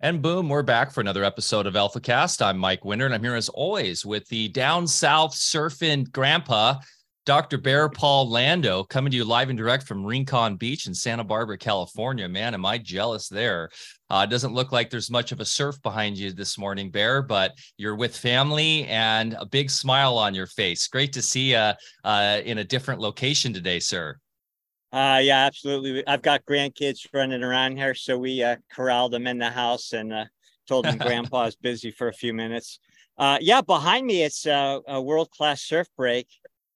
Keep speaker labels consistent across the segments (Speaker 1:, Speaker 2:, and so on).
Speaker 1: And boom, we're back for another episode of AlphaCast. I'm Mike Winter, and I'm here as always with the down south surfing grandpa, Dr. Bear Paul Lando, coming to you live and direct from Rincon Beach in Santa Barbara, California. Man, am I jealous there. Uh, doesn't look like there's much of a surf behind you this morning, Bear, but you're with family and a big smile on your face. Great to see you uh, in a different location today, sir.
Speaker 2: Uh, yeah, absolutely. I've got grandkids running around here, so we uh, corralled them in the house and uh, told them Grandpa's busy for a few minutes. Uh, yeah, behind me it's uh, a world class surf break,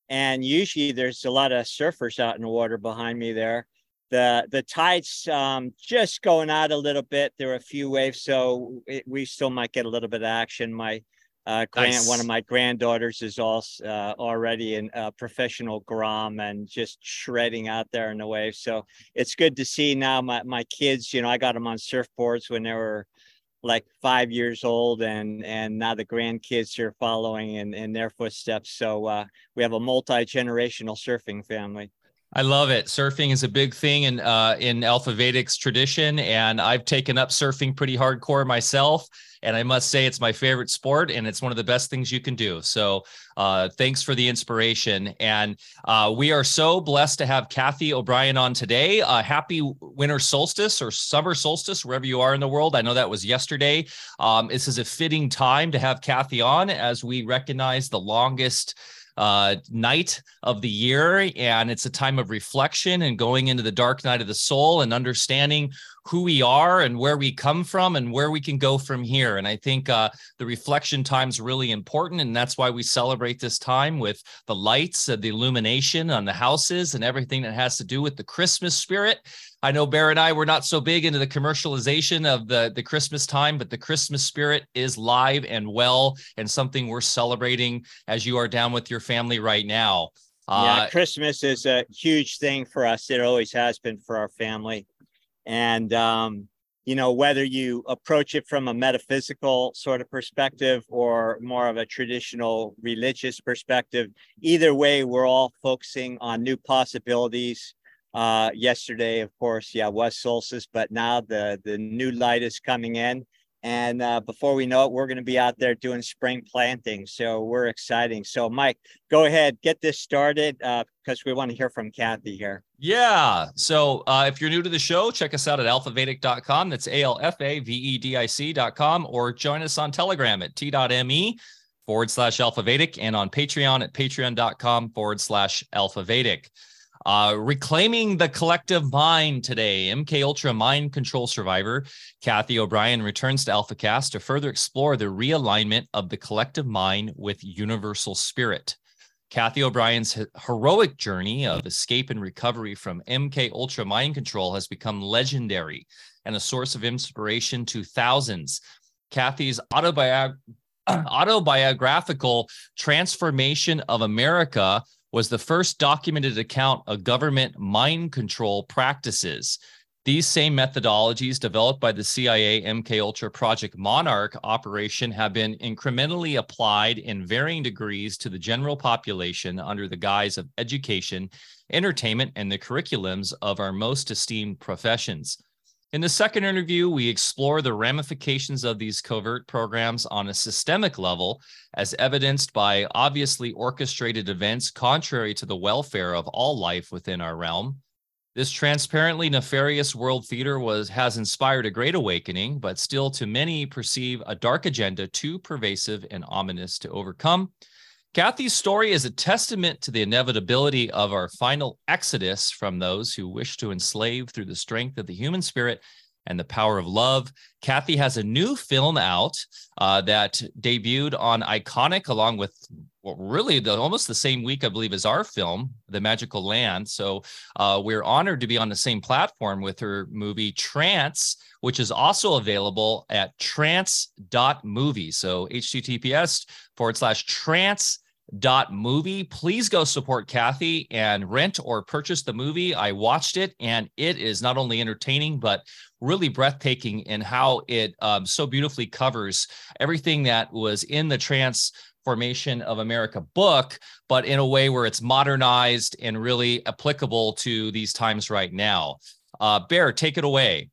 Speaker 2: and usually there's a lot of surfers out in the water behind me there. The the tide's um, just going out a little bit. There are a few waves, so it, we still might get a little bit of action. My uh, grand, nice. One of my granddaughters is also uh, already in a professional grom and just shredding out there in the waves. So it's good to see now my, my kids, you know, I got them on surfboards when they were like five years old and and now the grandkids are following in, in their footsteps. So uh, we have a multi-generational surfing family.
Speaker 1: I love it. Surfing is a big thing in uh, in Alpha Vedic's tradition, and I've taken up surfing pretty hardcore myself. And I must say, it's my favorite sport, and it's one of the best things you can do. So, uh, thanks for the inspiration. And uh, we are so blessed to have Cathy O'Brien on today. Uh, happy winter solstice or summer solstice, wherever you are in the world. I know that was yesterday. Um, this is a fitting time to have Cathy on as we recognize the longest uh, night of the year. And it's a time of reflection and going into the dark night of the soul and understanding who we are and where we come from and where we can go from here. And I think uh, the reflection time is really important. And that's why we celebrate this time with the lights, uh, the illumination on the houses, and everything that has to do with the Christmas spirit. I know Bear and I were not so big into the commercialization of the, the Christmas time, but the Christmas spirit is live and well and something we're celebrating as you are down with your family right now.
Speaker 2: Uh, yeah, Christmas is a huge thing for us. It always has been for our family. And, um, you know, whether you approach it from a metaphysical sort of perspective or more of a traditional religious perspective, either way, we're all focusing on new possibilities. Uh, yesterday, of course, yeah, was solstice, but now the the new light is coming in, and uh, before we know it, we're going to be out there doing spring planting. So we're exciting. So, Mike, go ahead, get this started because uh, we want to hear from Cathy here.
Speaker 1: Yeah. So uh, if you're new to the show, check us out at alphavedic.com. That's A L F A V E D I C.com or join us on Telegram at t.me forward slash alphavedic and on Patreon at patreon.com forward slash alphavedic. Uh, reclaiming the collective mind today. MK Ultra mind control survivor Cathy O'Brien returns to AlphaCast to further explore the realignment of the collective mind with universal spirit. Cathy O'Brien's heroic journey of escape and recovery from MK Ultra mind control has become legendary and a source of inspiration to thousands. Cathy's autobiog- autobiographical Trance Formation of America was the first documented account of government mind control practices. These same methodologies developed by the CIA MK Ultra Project Monarch operation have been incrementally applied in varying degrees to the general population under the guise of education, entertainment, and the curriculums of our most esteemed professions. In the second interview, we explore the ramifications of these covert programs on a systemic level, as evidenced by obviously orchestrated events contrary to the welfare of all life within our realm. This transparently nefarious world theater was has inspired a great awakening, but still to many perceive a dark agenda too pervasive and ominous to overcome. Cathy's story is a testament to the inevitability of our final exodus from those who wish to enslave through the strength of the human spirit and the power of love. Cathy has a new film out uh, that debuted on Ickonic along with well, really the, almost the same week, I believe, as our film, The Magical Land. So uh, we're honored to be on the same platform with her movie Trance, which is also available at trance.movie. So https forward slash trance dot movie. Please go support cathy and rent or purchase the movie. I watched it and it is not only entertaining but really breathtaking in how it um, so beautifully covers everything that was in the trance formation of america book but in a way where it's modernized and really applicable to these times right now. Uh, bear take it away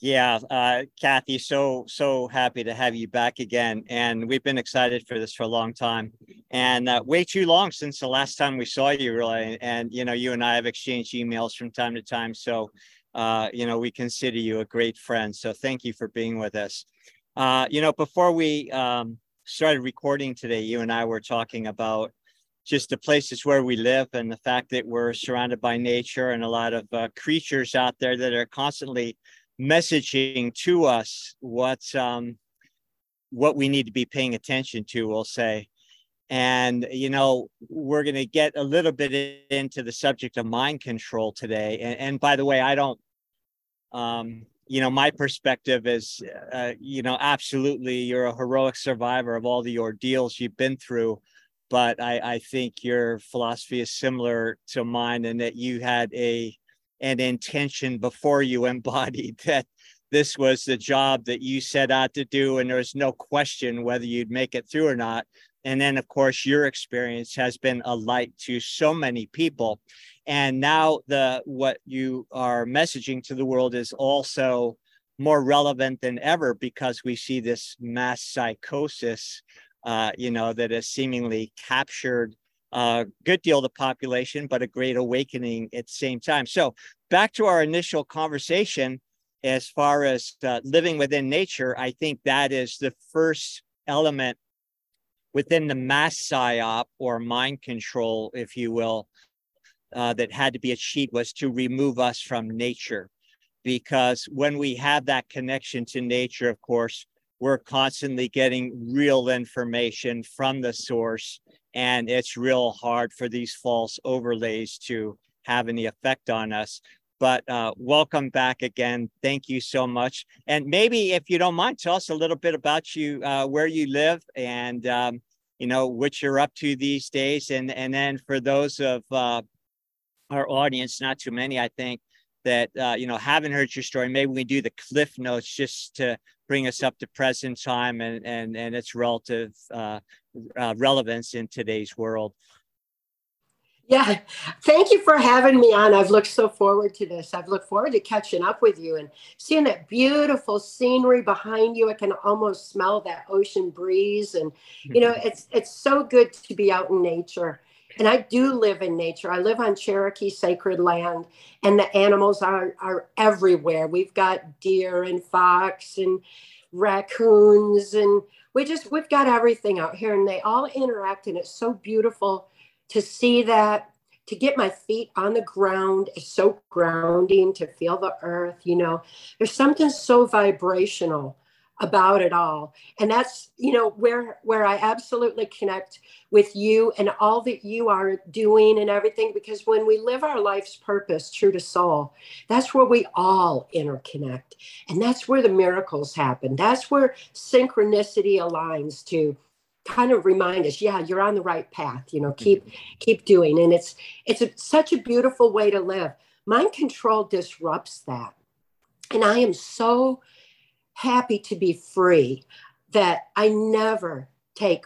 Speaker 2: Yeah, uh, Cathy, so so happy to have you back again, and we've been excited for this for a long time, and uh, way too long since the last time we saw you, really. And you know, you and I have exchanged emails from time to time, so uh, you know we consider you a great friend. So thank you for being with us. Uh, you know, before we um, started recording today, you and I were talking about just the places where we live and the fact that we're surrounded by nature and a lot of uh, creatures out there that are constantly messaging to us what um, what we need to be paying attention to. We'll say, and you know, we're going to get a little bit into the subject of mind control today. And, and by the way, I don't. Um, you know, my perspective is, uh, you know, absolutely, you're a heroic survivor of all the ordeals you've been through but I, I think your philosophy is similar to mine and that you had a and intention before you embodied that this was the job that you set out to do and there was no question whether you'd make it through or not. And then of course your experience has been a light to so many people. And now the what you are messaging to the world is also more relevant than ever because we see this mass psychosis uh, you know that has seemingly captured a good deal of the population, but a great awakening at the same time. So back to our initial conversation, as far as uh, living within nature, I think that is the first element within the mass psyop or mind control, if you will, uh, that had to be achieved was to remove us from nature. Because when we have that connection to nature, of course, we're constantly getting real information from the source and it's real hard for these false overlays to have any effect on us. But uh, welcome back again. Thank you so much. And maybe if you don't mind, tell us a little bit about you, uh, where you live, and um, you know what you're up to these days. And and then for those of uh, our audience, not too many, I think, that uh, you know haven't heard your story, maybe we do the cliff notes just to bring us up to present time and and and its relative uh, relevance in today's world.
Speaker 3: Yeah, thank you for having me on. I've looked so forward to this. I've looked forward to catching up with you and seeing that beautiful scenery behind you. I can almost smell that ocean breeze, and you know, it's it's so good to be out in nature. And I do live in nature. I live on Cherokee sacred land, and the animals are are everywhere. We've got deer and fox and raccoons and we just we've got everything out here and they all interact and it's so beautiful to see that to get my feet on the ground is so grounding to feel the earth you know? There's something so vibrational about it all. And that's you know where where i absolutely connect with you and all that you are doing and everything because when we live our life's purpose true to soul that's where we all interconnect. And that's where the miracles happen. That's where synchronicity aligns to kind of remind us yeah you're on the right path you know keep mm-hmm. keep doing. And it's it's a, such a beautiful way to live. Mind control disrupts that. And i am so happy to be free that I never take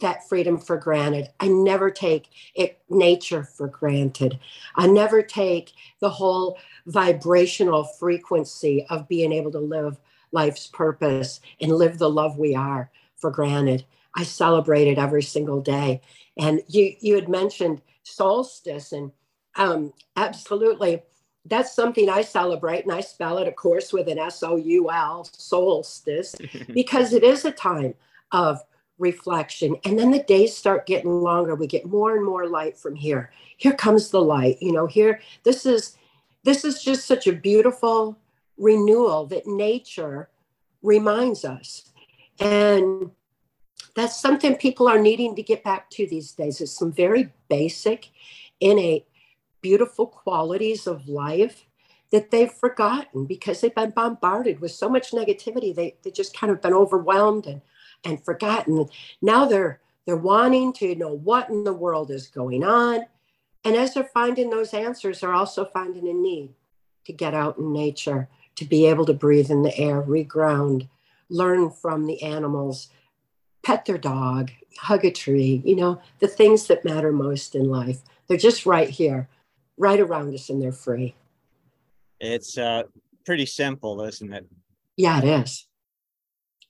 Speaker 3: that freedom for granted. I never take it nature for granted. I never take the whole vibrational frequency of being able to live life's purpose and live the love we are for granted. I celebrate it every single day. And you you had mentioned solstice and um, absolutely that's something I celebrate, and I spell it, of course, with an S O U L, solstice, because it is a time of reflection. And then the days start getting longer. We get more and more light from here. Here comes the light. You know, here, this is this is just such a beautiful renewal that nature reminds us. And that's something people are needing to get back to these days. It's some very basic, innate beautiful qualities of life that they've forgotten because they've been bombarded with so much negativity. They they just kind of been overwhelmed and and forgotten. Now they're they're wanting to know what in the world is going on. And as they're finding those answers, they're also finding a need to get out in nature, to be able to breathe in the air, reground, learn from the animals, pet their dog, hug a tree, you know, the things that matter most in life. They're just right here right around us and they're free.
Speaker 2: It's uh, pretty simple, isn't it?
Speaker 3: Yeah, it is.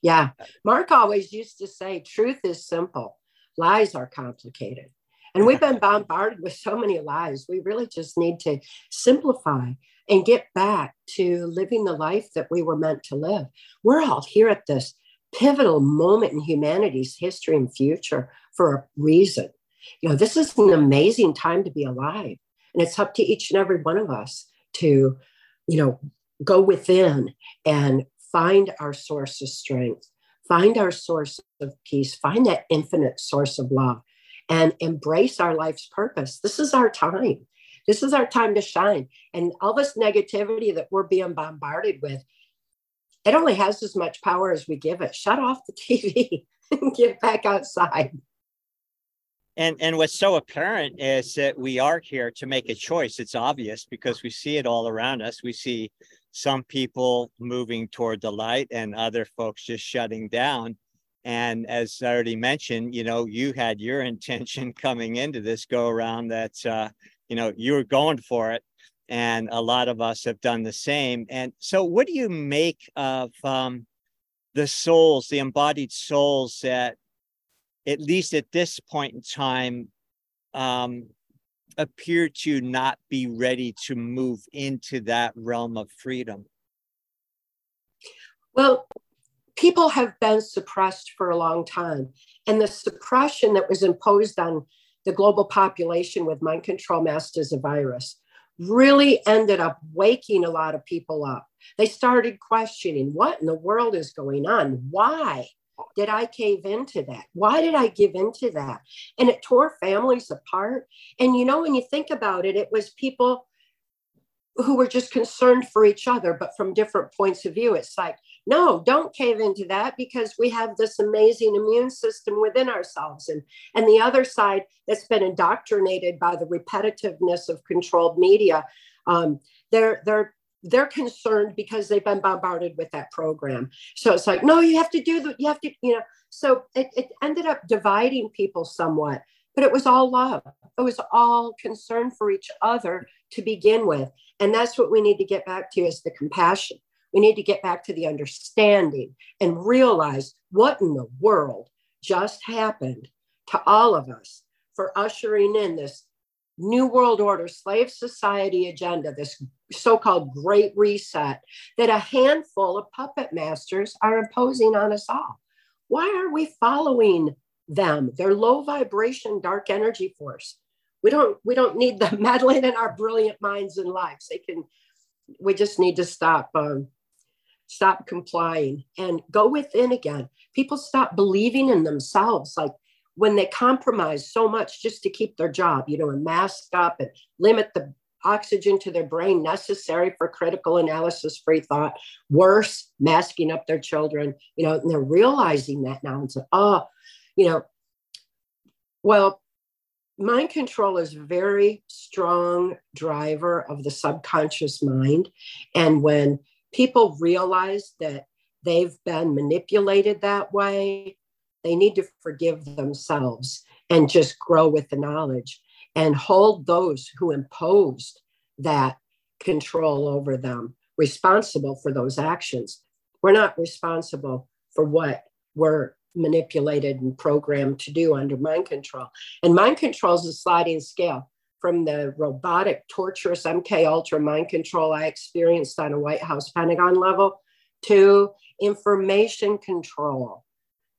Speaker 3: Yeah. Mark always used to say, truth is simple, lies are complicated. And we've been bombarded with so many lies. We really just need to simplify and get back to living the life that we were meant to live. We're all here at this pivotal moment in humanity's history and future for a reason. You know, this is an amazing time to be alive. And it's up to each and every one of us to, you know, go within and find our source of strength, find our source of peace, find that infinite source of love, and embrace our life's purpose. This is our time. This is our time to shine. And all this negativity that we're being bombarded with, it only has as much power as we give it. Shut off the TV and get back outside.
Speaker 2: And and what's so apparent is that we are here to make a choice. It's obvious because we see it all around us. We see some people moving toward the light and other folks just shutting down. And as I already mentioned, you know, you had your intention coming into this go around that, uh, you know, you were going for it. And a lot of us have done the same. And so, what do you make of um, the souls, the embodied souls that at least at this point in time, um, appear to not be ready to move into that realm of freedom?
Speaker 3: Well, people have been suppressed for a long time. And the suppression that was imposed on the global population with mind control masked as a virus really ended up waking a lot of people up. They started questioning what in the world is going on? Why? Did I cave into that? Why did I give into that? And it tore families apart. And you know, when you think about it, it was people who were just concerned for each other, but from different points of view. It's like, no, don't cave into that because we have this amazing immune system within ourselves. And, and the other side that's been indoctrinated by the repetitiveness of controlled media, um, they're, they're they're concerned because they've been bombarded with that program. So it's like, no, you have to do the, you have to, you know. So it, it ended up dividing people somewhat, but it was all love. It was all concern for each other to begin with. And that's what we need to get back to is the compassion. We need to get back to the understanding and realize what in the world just happened to all of us for ushering in this New World Order, slave society agenda, this so called Great Reset, that a handful of puppet masters are imposing on us all. Why are we following them? They're low vibration, dark energy force. We don't, we don't need them meddling in our brilliant minds and lives. They can, we just need to stop, um, stop complying and go within again. People stop believing in themselves. Like when they compromise so much just to keep their job, you know, and mask up and limit the oxygen to their brain necessary for critical analysis free thought, worse, masking up their children, you know, and they're realizing that now and say, oh, you know, well, mind control is a very strong driver of the subconscious mind. And when people realize that they've been manipulated that way, they need to forgive themselves and just grow with the knowledge and hold those who imposed that control over them responsible for those actions. We're not responsible for what we're manipulated and programmed to do under mind control. And mind control is a sliding scale from the robotic, torturous MK Ultra mind control I experienced on a White House Pentagon level to information control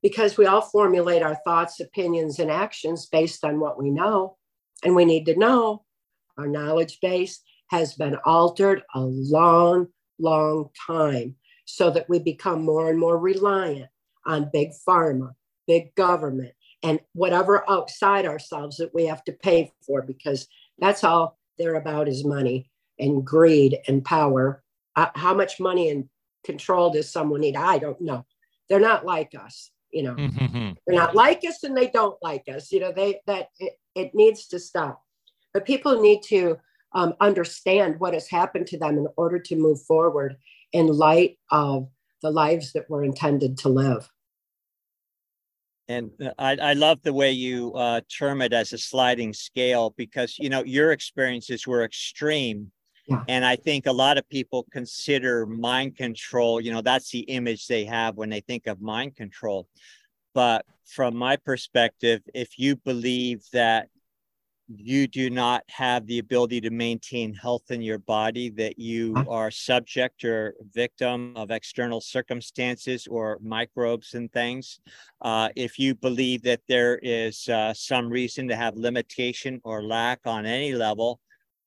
Speaker 3: because we all formulate our thoughts, opinions, and actions based on what we know. And we need to know our knowledge base has been altered a long, long time so that we become more and more reliant on big pharma, big government, and whatever outside ourselves that we have to pay for because that's all they're about is money and greed and power. Uh, how much money and control does someone need? I don't know. They're not like us you know mm-hmm. they're not like us and they don't like us you know they that it, it needs to stop. But people need to um, understand what has happened to them in order to move forward in light of the lives that we're intended to live.
Speaker 2: And uh, I, I love the way you uh, term it as a sliding scale because you know your experiences were extreme Yeah. And I think a lot of people consider mind control, you know, that's the image they have when they think of mind control. But from my perspective, if you believe that you do not have the ability to maintain health in your body, that you are subject or victim of external circumstances or microbes and things. Uh, if you believe that there is uh, some reason to have limitation or lack on any level,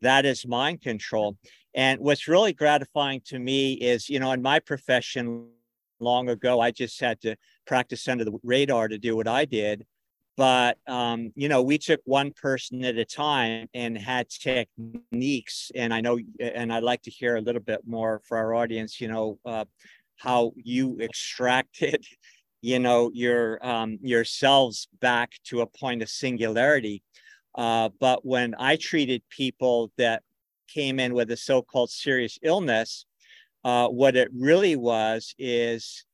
Speaker 2: that is mind control. And what's really gratifying to me is, you know, in my profession long ago, I just had to practice under the radar to do what I did. But um, you know we took one person at a time and had techniques. And i know and i'd like to hear a little bit more for our audience you know uh, how you extracted you know your um, yourselves back to a point of singularity uh, but when i treated people that came in with a so-called serious illness uh, what it really was is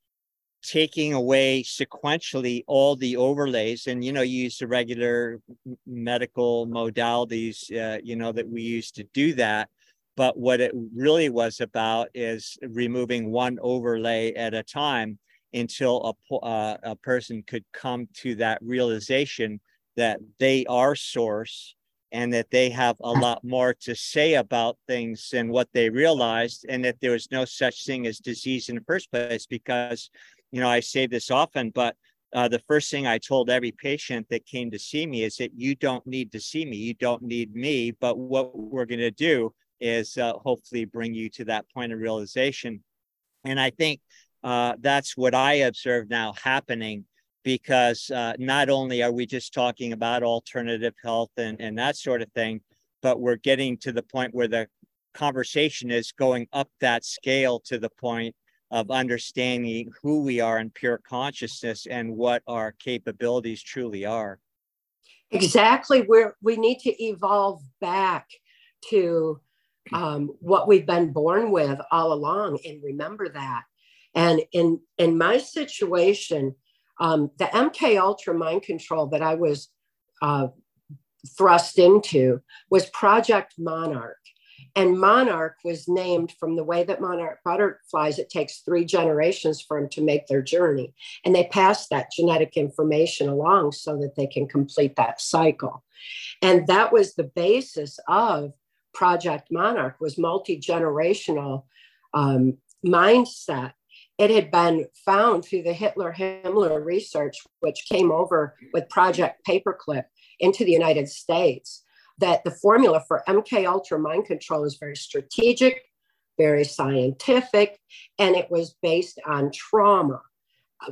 Speaker 2: taking away sequentially all the overlays. And you know you use the regular medical modalities uh, you know that we use to do that. But what it really was about is removing one overlay at a time until a, uh, a person could come to that realization that they are source and that they have a lot more to say about things than what they realized and that there was no such thing as disease in the first place because you know, I say this often, but uh, the first thing I told every patient that came to see me is that you don't need to see me, you don't need me, but what we're going to do is uh, hopefully bring you to that point of realization. And I think uh, that's what I observe now happening because uh, not only are we just talking about alternative health and, and that sort of thing, but we're getting to the point where the conversation is going up that scale to the point of understanding who we are in pure consciousness and what our capabilities truly are.
Speaker 3: Exactly. Where we need to evolve back to um, what we've been born with all along and remember that. And in, in my situation, um, the MK Ultra mind control that I was uh, thrust into was Project Monarch. And monarch was named from the way that monarch butterflies, it takes three generations for them to make their journey. And they pass that genetic information along so that they can complete that cycle. And that was the basis of Project Monarch was multi-generational um, mindset. It had been found through the Hitler Himmler research, which came over with Project Paperclip into the United States that the formula for MK Ultra mind control is very strategic, very scientific, and it was based on trauma.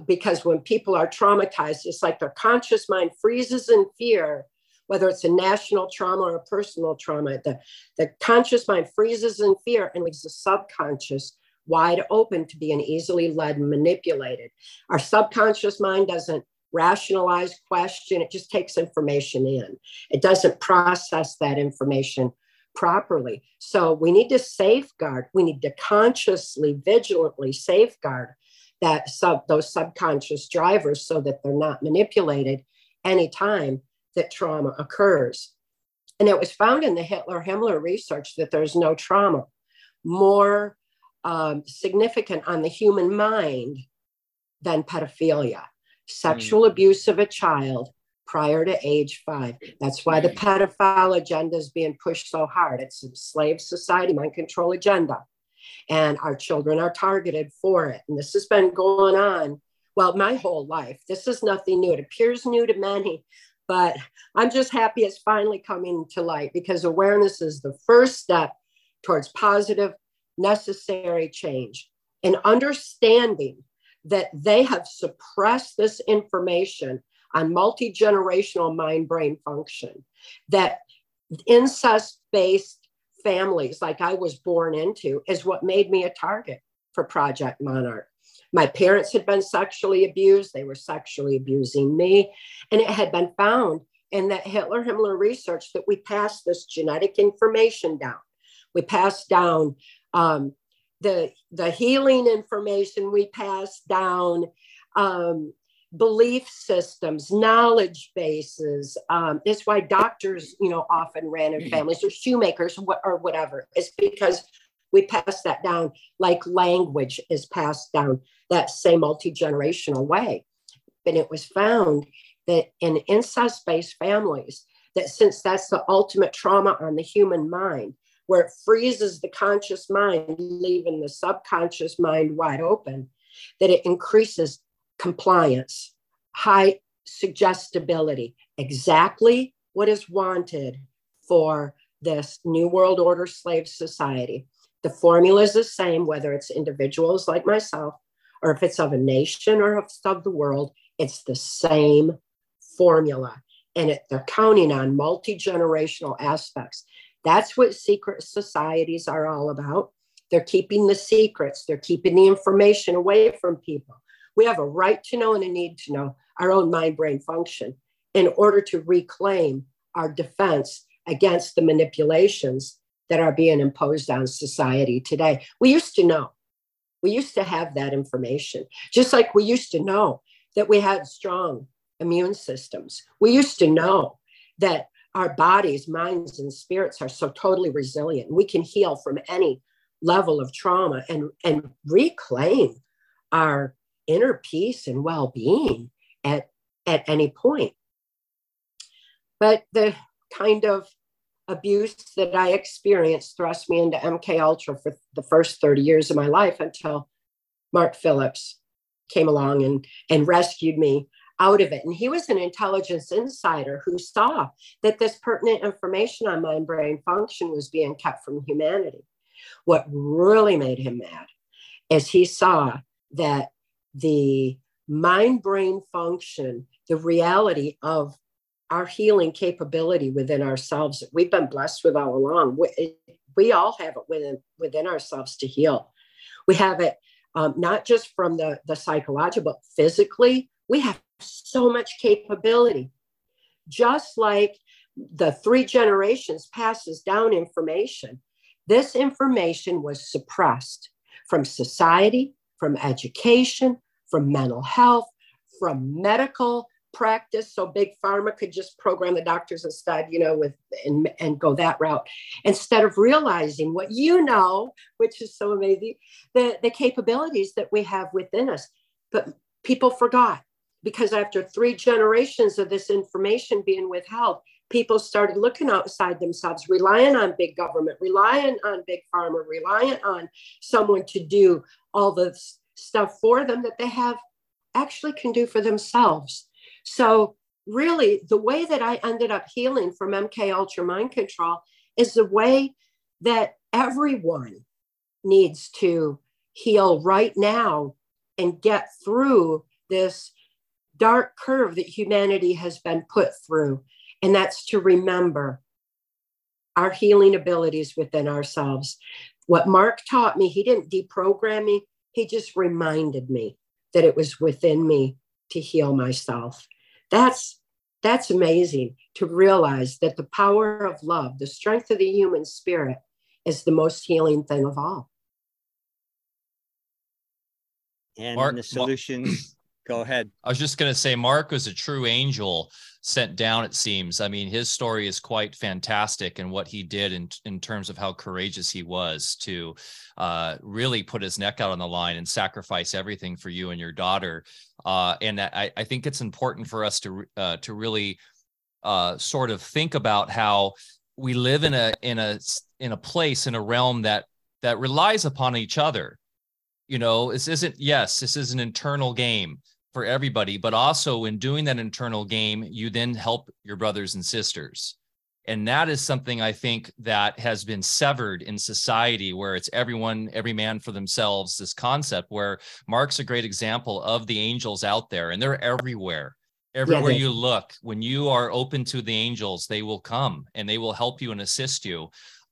Speaker 3: Because when people are traumatized, it's like their conscious mind freezes in fear, whether it's a national trauma or a personal trauma. The, the conscious mind freezes in fear and leaves the subconscious wide open to being easily led and manipulated. Our subconscious mind doesn't rationalize, question. It just takes information in. It doesn't process that information properly. So we need to safeguard, we need to consciously, vigilantly safeguard that sub those subconscious drivers so that they're not manipulated anytime that trauma occurs. And it was found in the Hitler Himmler research that there's no trauma more um, significant on the human mind than pedophilia sexual mm. abuse of a child prior to age five. That's why the pedophile agenda is being pushed so hard. It's a slave society, mind control agenda. And our children are targeted for it. And this has been going on, well, my whole life. This is nothing new. It appears new to many, but I'm just happy it's finally coming to light because awareness is the first step towards positive, necessary change. And understanding that they have suppressed this information on multi generational mind brain function, that incest based families, like I was born into, is what made me a target for Project Monarch. My parents had been sexually abused, they were sexually abusing me, and it had been found in that Hitler Himmler research that we passed this genetic information down. We passed down um, the the healing information we pass down um, belief systems, knowledge bases. Um, that's why doctors, you know, often ran in families or shoemakers or whatever. It's because we pass that down like language is passed down that same multi-generational way. And it was found that in incest-based families, that since that's the ultimate trauma on the human mind, where it freezes the conscious mind, leaving the subconscious mind wide open, that it increases compliance, high suggestibility, exactly what is wanted for this New World Order slave society. The formula is the same, whether it's individuals like myself, or if it's of a nation or of the world, it's the same formula. And it, they're counting on multi generational aspects. That's what secret societies are all about. They're keeping the secrets, they're keeping the information away from people. We have a right to know and a need to know our own mind brain function in order to reclaim our defense against the manipulations that are being imposed on society today. We used to know. We used to have that information, just like we used to know that we had strong immune systems. We used to know that our bodies, minds, and spirits are so totally resilient. We can heal from any level of trauma and, and reclaim our inner peace and well-being at, at any point. But the kind of abuse that I experienced thrust me into MK Ultra for the first 30 years of my life until Mark Phillips came along and, and rescued me out of it. And he was an intelligence insider who saw that this pertinent information on mind brain function was being kept from humanity. What really made him mad is he saw that the mind brain function, the reality of our healing capability within ourselves that we've been blessed with all along. We, we all have it within within ourselves to heal. We have it um, not just from the the psychological, but physically. We have so much capability. Just like the three generations passes down information, this information was suppressed from society, from education, from mental health, from medical practice. So big pharma could just program the doctors instead you know with and, and go that route. Instead of realizing what you know which is so amazing the the capabilities that we have within us. But people forgot because after three generations of this information being withheld people started looking outside themselves relying on big government relying on big pharma relying on someone to do all the stuff for them that they have actually can do for themselves. So really the way that I ended up healing from MK Ultra Mind Control is the way that everyone needs to heal right now and get through this dark curve that humanity has been put through. And that's to remember our healing abilities within ourselves. What Mark taught me, he didn't deprogram me, he just reminded me that it was within me to heal myself. That's that's amazing to realize that the power of love, the strength of the human spirit, is the most healing thing of all.
Speaker 2: And Mark, the solutions Go ahead.
Speaker 1: I was just going to say, Mark was a true angel sent down, it seems. I mean, his story is quite fantastic and what he did in, in terms of how courageous he was to uh, really put his neck out on the line and sacrifice everything for you and your daughter. Uh, and I, I, think it's important for us to, uh, to really uh, sort of think about how we live in a, in a, in a place, in a realm that, that relies upon each other you know this isn't yes this is an internal game for everybody, but also in doing that internal game, you then help your brothers and sisters. And that is something I think that has been severed in society where it's everyone, every man for themselves, this concept where Mark's a great example of the angels out there and they're everywhere. Everywhere yeah, you look, when you are open to the angels, they will come and they will help you and assist you.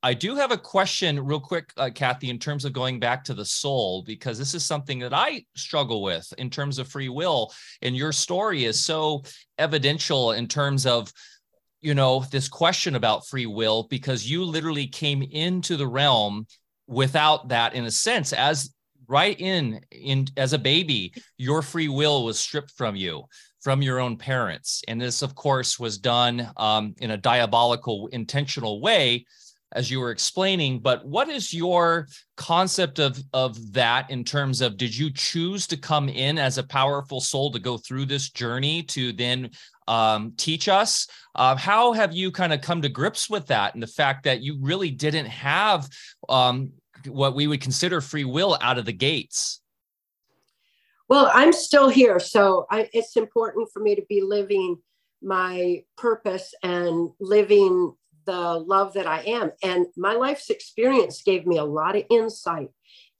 Speaker 1: I do have a question, real quick, uh, Cathy, in terms of going back to the soul, because this is something that I struggle with in terms of free will. And your story is so evidential in terms of, you know, this question about free will, because you literally came into the realm without that, in a sense, as right in in as a baby your free will was stripped from you from your own parents and this of course was done um, in a diabolical intentional way as you were explaining but what is your concept of of that in terms of did you choose to come in as a powerful soul to go through this journey to then um, teach us? Uh, how have you kind of come to grips with that and the fact that you really didn't have um, what we would consider free will out of the gates?
Speaker 3: Well i'm still here so I, it's important for me to be living my purpose and living the love that I am. And my life's experience gave me a lot of insight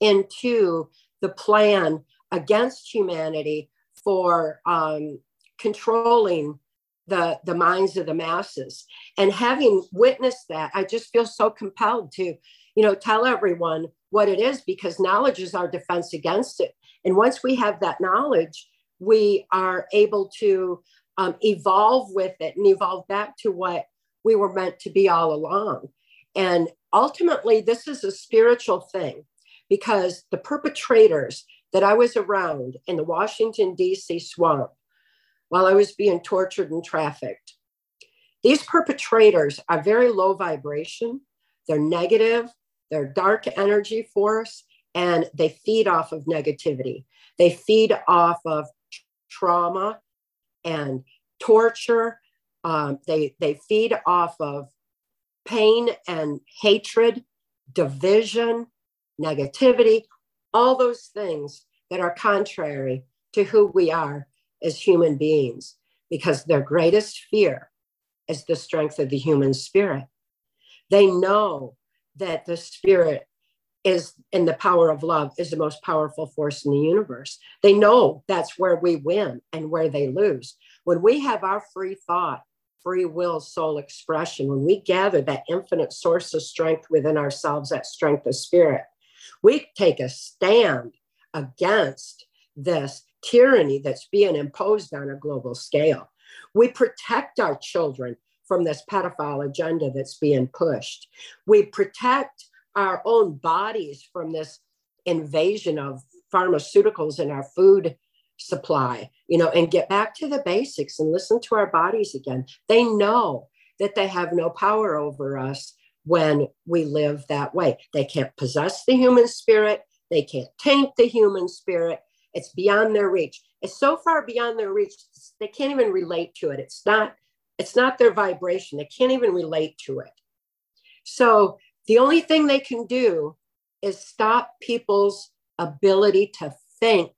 Speaker 3: into the plan against humanity for um, controlling the, the minds of the masses. And having witnessed that, I just feel so compelled to, you know, tell everyone what it is because knowledge is our defense against it. And once we have that knowledge, we are able to um, evolve with it and evolve back to what we were meant to be all along. And ultimately, this is a spiritual thing because the perpetrators that I was around in the Washington, D.C. swamp while I was being tortured and trafficked, these perpetrators are very low vibration, they're negative, they're dark energy force, and they feed off of negativity. They feed off of trauma and torture um, they, they feed off of pain and hatred, division, negativity, all those things that are contrary to who we are as human beings, because their greatest fear is the strength of the human spirit. They know that the spirit is in the power of love is the most powerful force in the universe. They know that's where we win and where they lose. When we have our free thought free will soul expression, when we gather that infinite source of strength within ourselves, that strength of spirit, we take a stand against this tyranny that's being imposed on a global scale. We protect our children from this pedophile agenda that's being pushed. We protect our own bodies from this invasion of pharmaceuticals in our food supply, you know, and get back to the basics and listen to our bodies again. They know that they have no power over us when we live that way. They can't possess the human spirit, they can't taint the human spirit. It's beyond their reach. It's so far beyond their reach, they can't even relate to it. It's not it's not their vibration. They can't even relate to it. So the only thing they can do is stop people's ability to think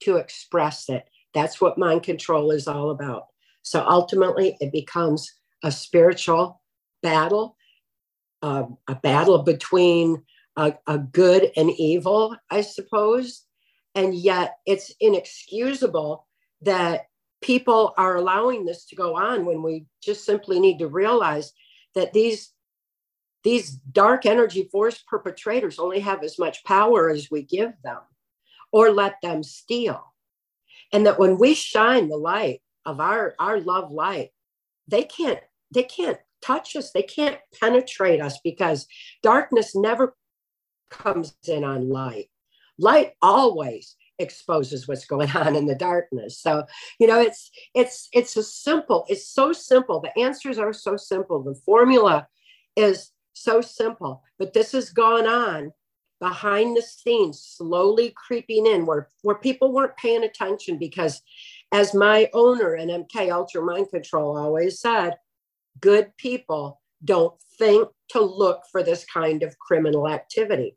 Speaker 3: to express it. That's what mind control is all about. So ultimately, it becomes a spiritual battle, uh, a battle between a, a good and evil, I suppose. And yet, it's inexcusable that people are allowing this to go on when we just simply need to realize that these these dark energy force perpetrators only have as much power as we give them or let them steal. And that when we shine the light of our, our love light, they can't, they can't touch us, they can't penetrate us because darkness never comes in on light. Light always exposes what's going on in the darkness so you know it's it's it's a simple it's so simple the answers are so simple the formula is so simple but this has gone on behind the scenes, slowly creeping in where, where people weren't paying attention because, as my owner and MK Ultra Mind Control always said, good people don't think to look for this kind of criminal activity.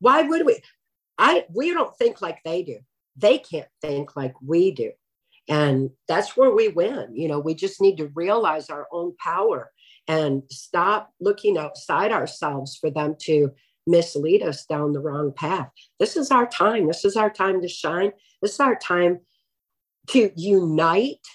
Speaker 3: Why would we? I we don't think like they do. They can't think like we do. And that's where we win. You know, we just need to realize our own power and stop looking outside ourselves for them to mislead us down the wrong path. This is our time. This is our time to shine. This is our time to unite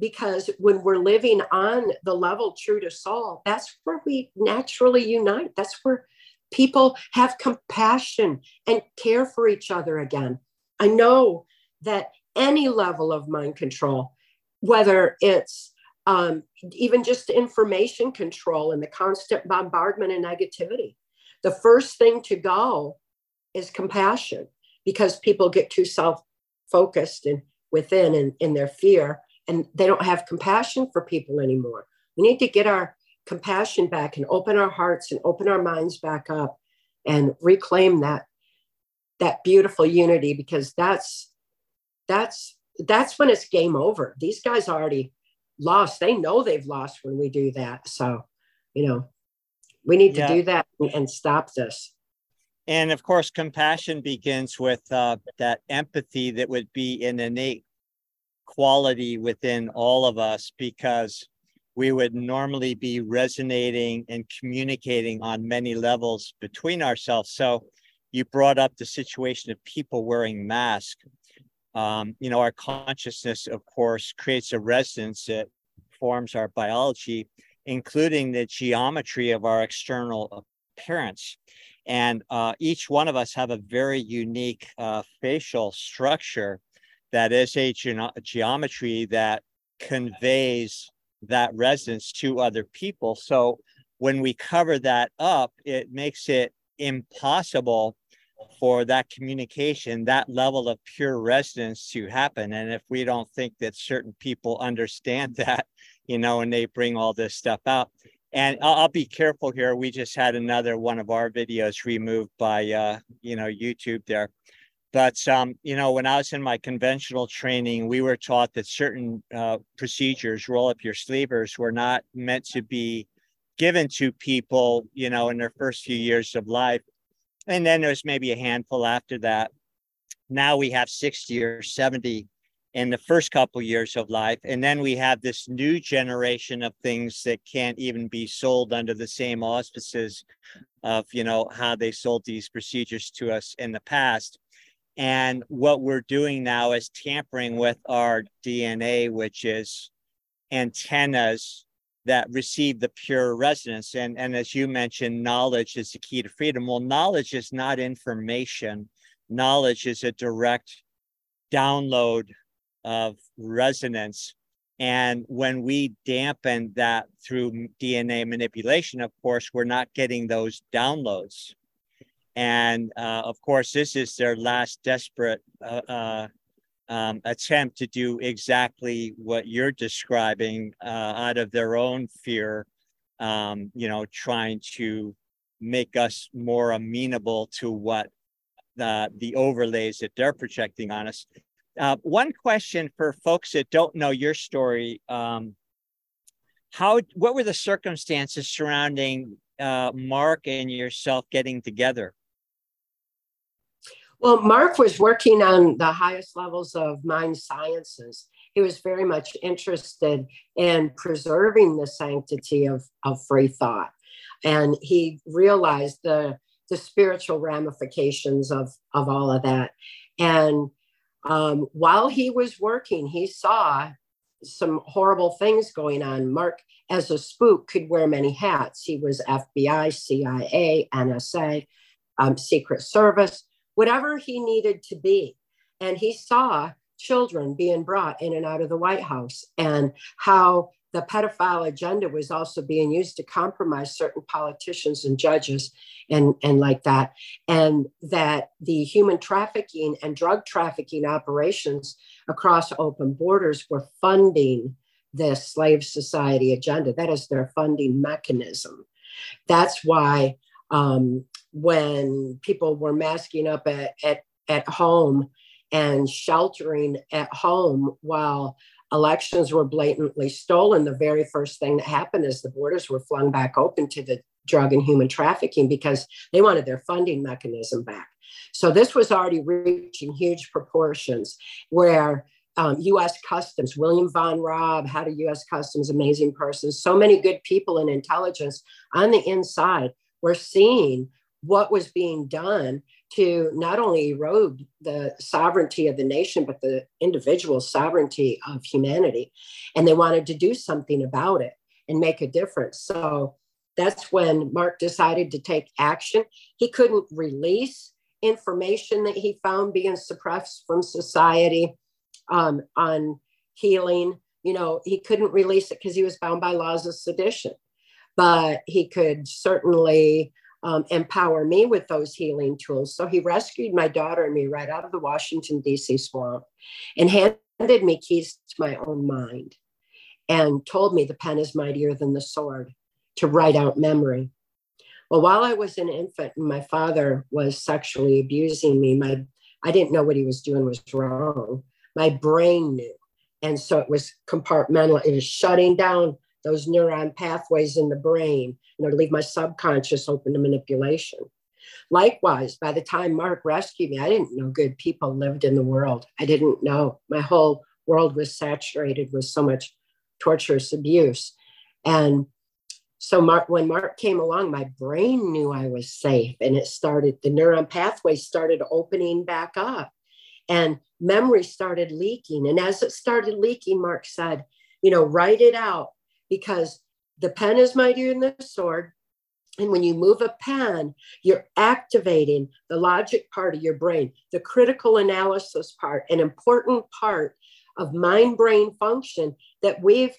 Speaker 3: because when we're living on the level true to soul, that's where we naturally unite. That's where people have compassion and care for each other again. I know that any level of mind control, whether it's um, even just information control and the constant bombardment and negativity, the first thing to go is compassion. because people get too self focused and within and in their fear and they don't have compassion for people anymore. We need to get our compassion back and open our hearts and open our minds back up and reclaim that that beautiful unity because that's that's that's when it's game over. These guys already lost. They know they've lost when we do that. So, you know, we need to yeah. do that and stop this.
Speaker 2: And of course, compassion begins with uh, that empathy that would be an innate quality within all of us because we would normally be resonating and communicating on many levels between ourselves. So you brought up the situation of people wearing masks. Um, you know, our consciousness, of course, creates a resonance that forms our biology, including the geometry of our external appearance. And uh, each one of us have a very unique uh, facial structure that is a ge- geometry that conveys that resonance to other people. So when we cover that up, it makes it impossible for that communication, that level of pure resonance to happen. And if we don't think that certain people understand that, you know, and they bring all this stuff out. And I'll, I'll be careful here. We just had another one of our videos removed by, uh, you know, YouTube there. But um, you know, when I was in my conventional training, we were taught that certain uh, procedures, roll up your sleevers, were not meant to be given to people, you know, in their first few years of life. And then there's maybe a handful after that. Now we have 60 or 70 in the first couple years of life. And then we have this new generation of things that can't even be sold under the same auspices of, you know, how they sold these procedures to us in the past. And what we're doing now is tampering with our DNA, which is antennas that receive the pure resonance. And, and as you mentioned, knowledge is the key to freedom. Well, knowledge is not information, knowledge is a direct download of resonance. And when we dampen that through DNA manipulation, of course, we're not getting those downloads. And uh, of course, this is their last desperate uh, uh, um, attempt to do exactly what you're describing uh, out of their own fear, um, you know, trying to make us more amenable to what the, the overlays that they're projecting on us. Uh, one question for folks that don't know your story um, how what were the circumstances surrounding uh, Mark and yourself getting together?
Speaker 3: Well, Mark was working on the highest levels of mind sciences. He was very much interested in preserving the sanctity of, of free thought. And he realized the, the spiritual ramifications of, of all of that. And um, while he was working, he saw some horrible things going on. Mark, as a spook, could wear many hats. He was FBI, CIA, NSA, um, Secret Service whatever he needed to be. And he saw children being brought in and out of the White House and how the pedophile agenda was also being used to compromise certain politicians and judges and, and like that. And that the human trafficking and drug trafficking operations across open borders were funding this slave society agenda. That is their funding mechanism. That's why um, when people were masking up at, at, at home and sheltering at home while elections were blatantly stolen, the very first thing that happened is the borders were flung back open to the drug and human trafficking because they wanted their funding mechanism back. So this was already reaching huge proportions where um, US Customs, William Von Raab, head of US Customs, amazing person, so many good people in intelligence on the inside were seeing what was being done to not only erode the sovereignty of the nation, but the individual sovereignty of humanity. And they wanted to do something about it and make a difference. So that's when Mark decided to take action. He couldn't release information that he found being suppressed from society um, on healing. You know, he couldn't release it because he was bound by laws of sedition, but he could certainly um, empower me with those healing tools. So he rescued my daughter and me right out of the Washington, D.C. swamp and handed me keys to my own mind and told me the pen is mightier than the sword to write out memory. Well, while I was an infant and my father was sexually abusing me, my I didn't know what he was doing was wrong. My brain knew. And so it was compartmental. It was shutting down those neuron pathways in the brain, you know, to leave my subconscious open to manipulation. Likewise, by the time Mark rescued me, I didn't know good people lived in the world. I didn't know. My whole world was saturated with so much torturous abuse. And so Mark, when Mark came along, my brain knew I was safe and it started, the neuron pathway started opening back up and memory started leaking. And as it started leaking, Mark said, you know, write it out because the pen is mightier than the sword. And when you move a pen, you're activating the logic part of your brain, the critical analysis part, an important part of mind brain function that we've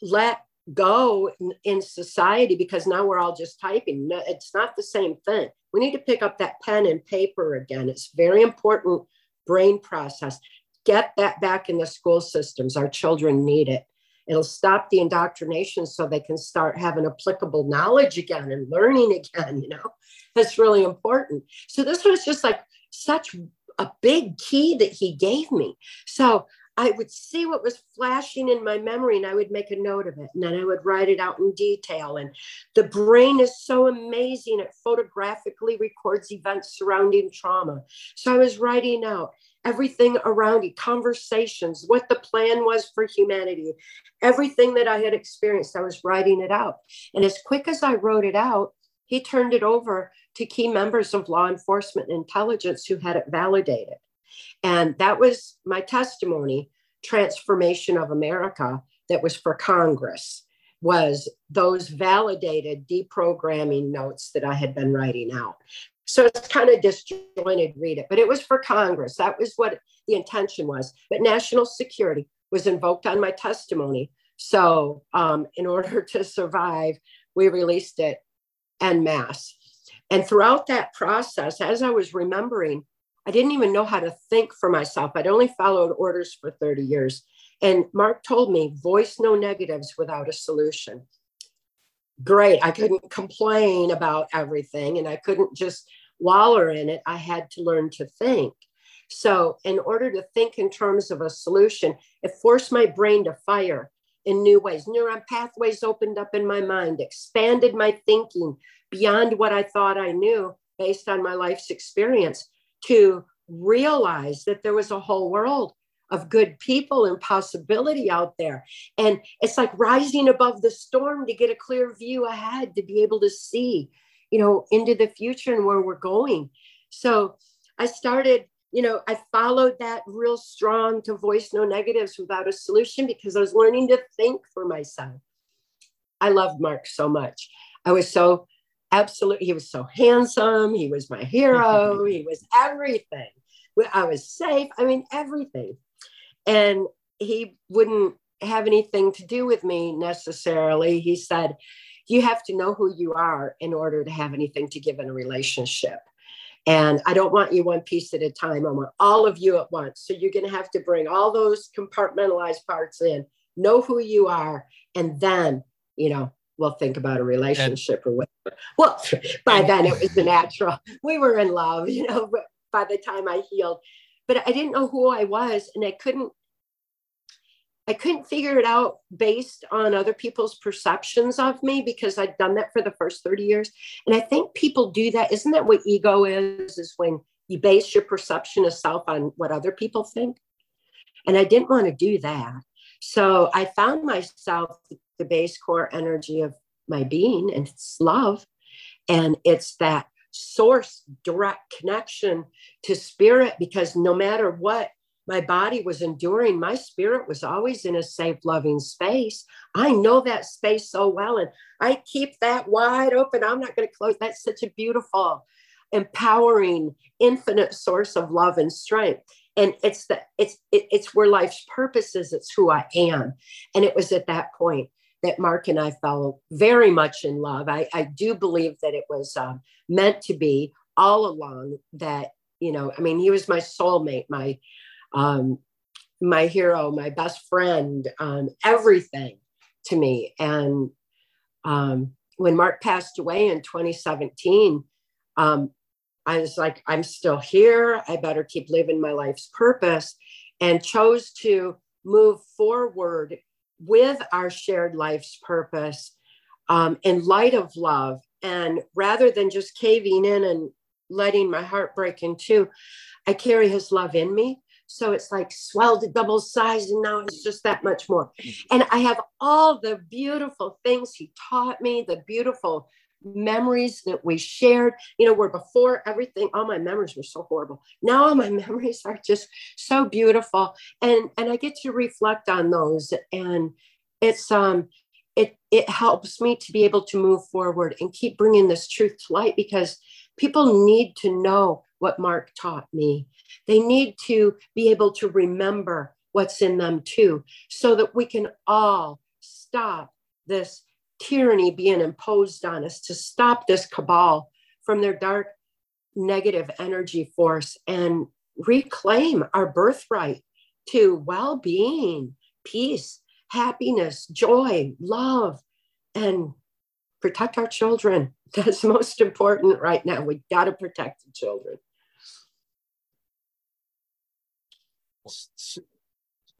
Speaker 3: let go in, in, society because now we're all just typing. No, it's not the same thing. We need to pick up that pen and paper again. It's very important brain process. Get that back in the school systems. Our children need it. It'll stop the indoctrination so they can start having applicable knowledge again and learning again, you know. That's really important. So this was just like such a big key that he gave me. So I would see what was flashing in my memory and I would make a note of it. And then I would write it out in detail. And the brain is so amazing. It photographically records events surrounding trauma. So I was writing out everything around it, conversations, what the plan was for humanity, everything that I had experienced. I was writing it out. And as quick as I wrote it out, he turned it over to key members of law enforcement and intelligence who had it validated. And that was my testimony, Trance Formation of America, that was for Congress, was those validated deprogramming notes that I had been writing out. So it's kind of disjointed, read it, but it was for Congress. That was what the intention was. But national security was invoked on my testimony. So um, in order to survive, we released it en masse. And throughout that process, as I was remembering I didn't even know how to think for myself. I'd only followed orders for 30 years. And Mark told me, voice no negatives without a solution. Great. I couldn't complain about everything and I couldn't just waller in it. I had to learn to think. So, in order to think in terms of a solution, it forced my brain to fire in new ways. Neuron pathways opened up in my mind, expanded my thinking beyond what I thought I knew based on my life's experience to realize that there was a whole world of good people and possibility out there. And it's like rising above the storm to get a clear view ahead, to be able to see, you know, into the future and where we're going. So I started, you know, I followed that real strong to voice no negatives without a solution because I was learning to think for myself. I loved Mark so much. I was so absolutely he was so handsome he was my hero he was everything i was safe i mean everything and he wouldn't have anything to do with me necessarily he said you have to know who you are in order to have anything to give in a relationship and i don't want you one piece at a time i want all of you at once so you're going to have to bring all those compartmentalized parts in know who you are and then you know we'll think about a relationship and, or whatever. Well, by then it was the natural. We were in love, you know, by the time I healed. But I didn't know who I was and I couldn't I couldn't figure it out based on other people's perceptions of me because I'd done that for the first 30 years. And I think people do that. Isn't that what ego is? Is when you base your perception of self on what other people think. And I didn't want to do that. So I found myself the base core energy of my being, and it's love. And it's that source direct connection to spirit because no matter what my body was enduring, my spirit was always in a safe, loving space. I know that space so well, and I keep that wide open. I'm not going to close. That's such a beautiful, empowering, infinite source of love and strength and it's the it's it, it's where life's purpose is it's who i am and it was at that point that Mark and I fell very much in love. I, I do believe that it was um, meant to be all along that, you know, I mean, he was my soulmate, my, um, my hero, my best friend, um, everything to me. And um, when Mark passed away in 2017, um, I was like, I'm still here. I better keep living my life's purpose and chose to move forward with our shared life's purpose um, in light of love. And rather than just caving in and letting my heart break in two, I carry his love in me. So it's like swelled to double size, and now it's just that much more. And I have all the beautiful things he taught me, the beautiful memories that we shared, you know, where before everything, all my memories were so horrible. Now all my memories are just so beautiful. And and I get to reflect on those. And it's um it it helps me to be able to move forward and keep bringing this truth to light because people need to know what Mark taught me. They need to be able to remember what's in them too, so that we can all stop this tyranny being imposed on us, to stop this cabal from their dark negative energy force and reclaim our birthright to well being, peace, happiness, joy, love, and protect our children. That's most important right now. We got to protect the children.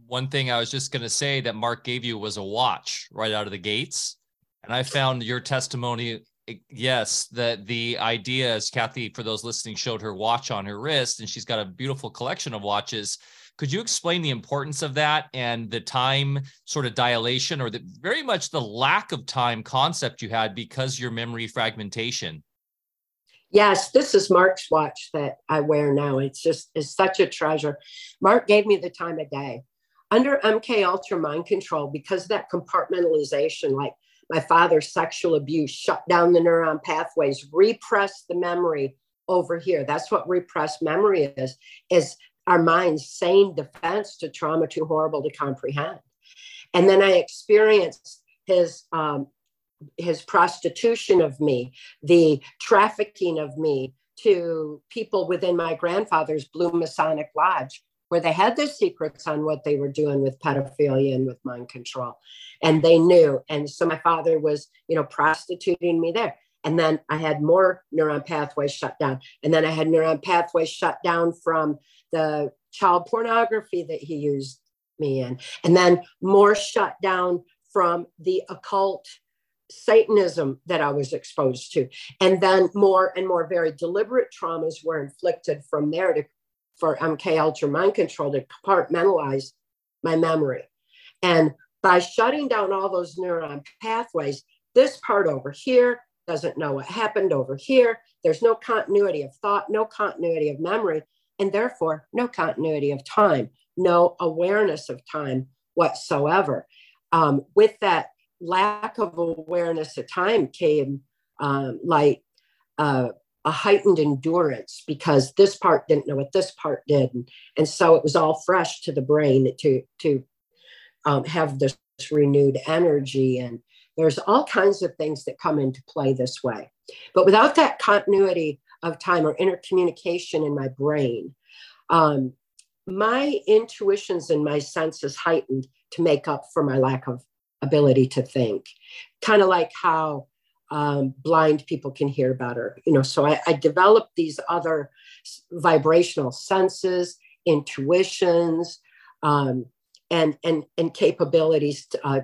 Speaker 1: One thing I was just going to say that Mark gave you was a watch right out of the gates. And I found your testimony, eh, yes, that the idea, as Cathy, for those listening, showed her watch on her wrist, and she's got a beautiful collection of watches. Could you explain the importance of that and the time sort of dilation or the very much the lack of time concept you had because your memory fragmentation?
Speaker 3: Yes, this is Mark's watch that I wear now. It's just is such a treasure. Mark gave me the time of day. Under MK Ultra mind control, because that compartmentalization, like my father's sexual abuse shut down the neuron pathways, repressed the memory over here. That's what repressed memory is, is our mind's sane defense to trauma too horrible to comprehend. And then I experienced his um, his prostitution of me, the trafficking of me to people within my grandfather's Blue Masonic Lodge, where they had their secrets on what they were doing with pedophilia and with mind control. And they knew. And so my father was, you know, prostituting me there. And then I had more neuron pathways shut down. And then I had neuron pathways shut down from the child pornography that he used me in. And then more shut down from the occult Satanism that I was exposed to. And then more and more very deliberate traumas were inflicted from there to for MK Ultra mind control to compartmentalize my memory. And by shutting down all those neuron pathways, this part over here doesn't know what happened over here. There's no continuity of thought, no continuity of memory, and therefore no continuity of time, no awareness of time whatsoever. Um, with that lack of awareness of time came um, like uh, a heightened endurance because this part didn't know what this part did. And, and so it was all fresh to the brain to to um, have this renewed energy. And there's all kinds of things that come into play this way. But without that continuity of time or intercommunication in my brain um, my intuitions and my senses heightened to make up for my lack of ability to think. Kind of like how um, blind people can hear better. You know, so I, I developed these other vibrational senses, intuitions, um, and and and capabilities, to, uh,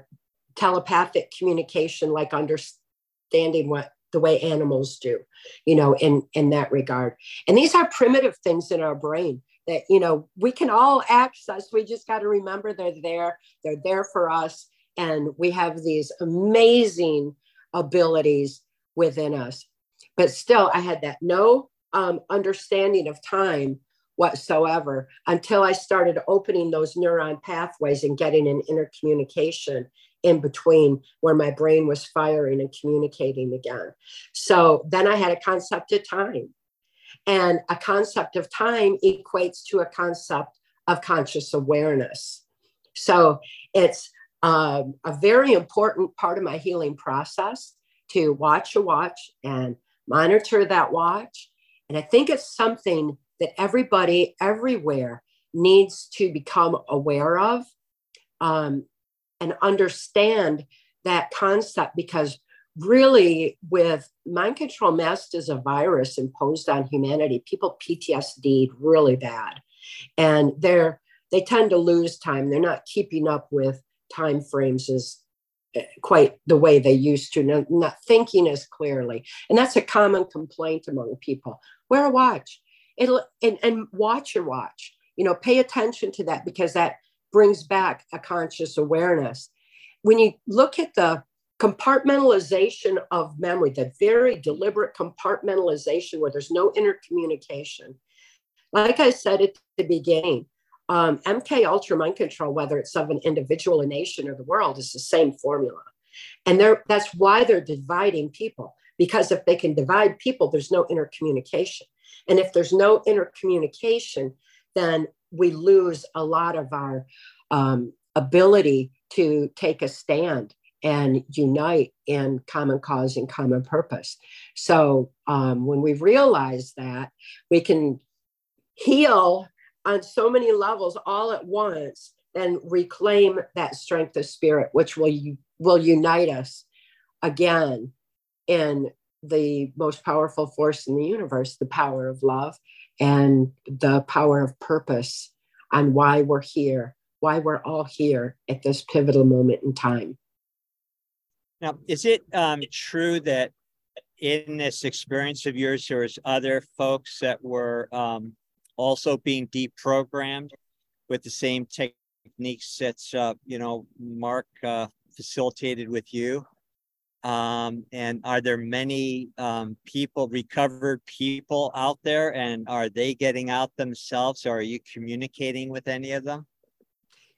Speaker 3: telepathic communication, like understanding what the way animals do, you know, in in that regard. And these are primitive things in our brain that you know we can all access. We just got to remember they're there. They're there for us, and we have these amazing abilities within us. But still, I had that no um, understanding of time whatsoever until I started opening those neuron pathways and getting an intercommunication in between where my brain was firing and communicating again. So then I had a concept of time. And a concept of time equates to a concept of conscious awareness. So it's um, a very important part of my healing process to watch a watch and monitor that watch. And I think it's something that everybody everywhere needs to become aware of um, and understand that concept because really with mind control masked as a virus imposed on humanity. People ptsd really bad. And they're they tend to lose time. They're not keeping up with time frames as eh, quite the way they used to not, not thinking as clearly. And that's a common complaint among people. Wear a watch. It'll and, and watch your watch. You know pay attention to that because that brings back a conscious awareness. When you look at the compartmentalization of memory, the very deliberate compartmentalization where there's no intercommunication. Like I said at the beginning, um, MK Ultra mind control, whether it's of an individual, a nation, or the world, is the same formula. And that's why they're dividing people, because if they can divide people, there's no intercommunication. And if there's no intercommunication, then we lose a lot of our um, ability to take a stand and unite in common cause and common purpose. So um, when we realize that, we can heal on so many levels all at once and reclaim that strength of spirit, which will will unite us again in the most powerful force in the universe, the power of love and the power of purpose on why we're here, why we're all here at this pivotal moment in time.
Speaker 2: Now, is it um, true that in this experience of yours, there was other folks that were um, also being deprogrammed with the same techniques that uh, you know Mark uh, facilitated with you? Um, and are there many um, people, recovered people out there, and are they getting out themselves, or are you communicating with any of them?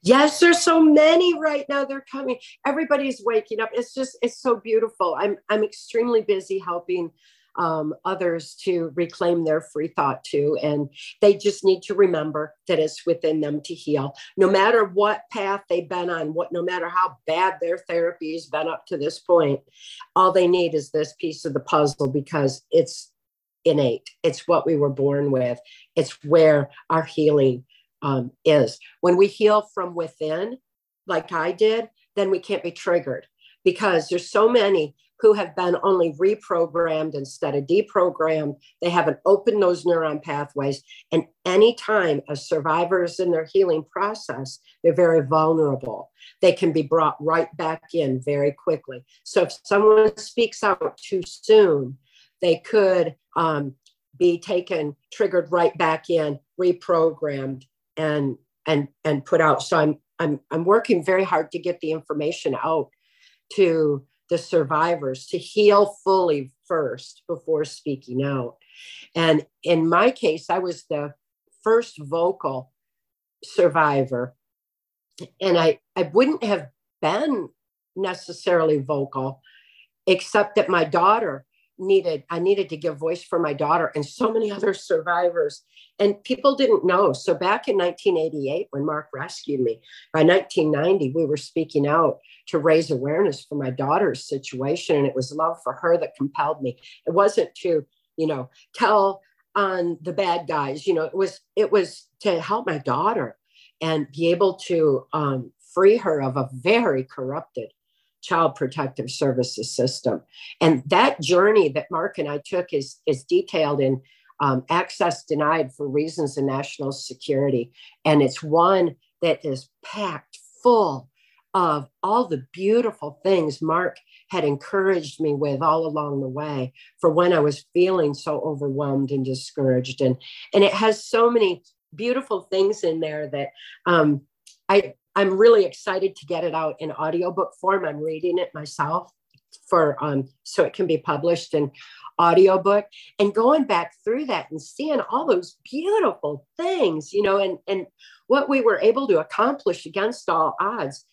Speaker 3: Yes, there's so many right now. They're coming. Everybody's waking up. It's just, it's so beautiful. I'm, I'm extremely busy helping um, others to reclaim their free thought too. And they just need to remember that it's within them to heal. No matter what path they've been on, what no matter how bad their therapy has been up to this point, all they need is this piece of the puzzle because it's innate. It's what we were born with. It's where our healing um, is. When we heal from within, like I did, then we can't be triggered because there's so many who have been only reprogrammed instead of deprogrammed. They haven't opened those neuron pathways. And anytime a survivor is in their healing process, they're very vulnerable. They can be brought right back in very quickly. So if someone speaks out too soon, they could um, be taken, triggered right back in, reprogrammed, and and and put out. So I'm I'm I'm working very hard to get the information out to the survivors to heal fully first before speaking out. And in my case, I was the first vocal survivor. And I, I wouldn't have been necessarily vocal, except that my daughter needed i needed to give voice for my daughter and so many other survivors. And people didn't know. So back in 1988 when mark rescued me by 1990 we were speaking out to raise awareness for my daughter's situation. And it was love for her that compelled me. It wasn't to you know tell on the bad guys you know it was it was to help my daughter and be able to um, free her of a very corrupted child protective services system. And that journey that Mark and I took is, is detailed in um, Access Denied for Reasons of National Security. And it's one that is packed full of all the beautiful things Mark had encouraged me with all along the way for when I was feeling so overwhelmed and discouraged. And, and it has so many beautiful things in there that um, I, I'm really excited to get it out in audiobook form. I'm reading it myself for um, so it can be published in audiobook and going back through that and seeing all those beautiful things, you know, and and what we were able to accomplish against all odds.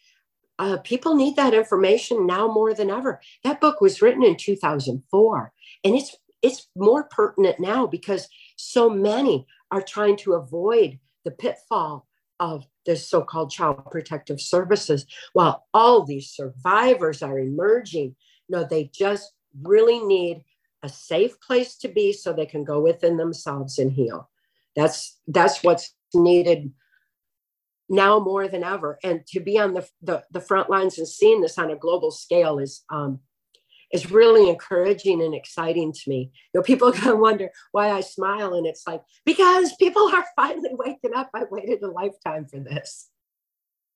Speaker 3: Uh, people need that information now more than ever. That book was written in 2004, and it's it's more pertinent now because so many are trying to avoid the pitfall of the so-called child protective services. While all these survivors are emerging no they just really need a safe place to be so they can go within themselves and heal. That's that's what's needed now more than ever. And to be on the, the, the front lines and seeing this on a global scale is um, is really encouraging and exciting to me. You know, people kind of wonder why I smile, and it's like because people are finally waking up. I waited a lifetime for this.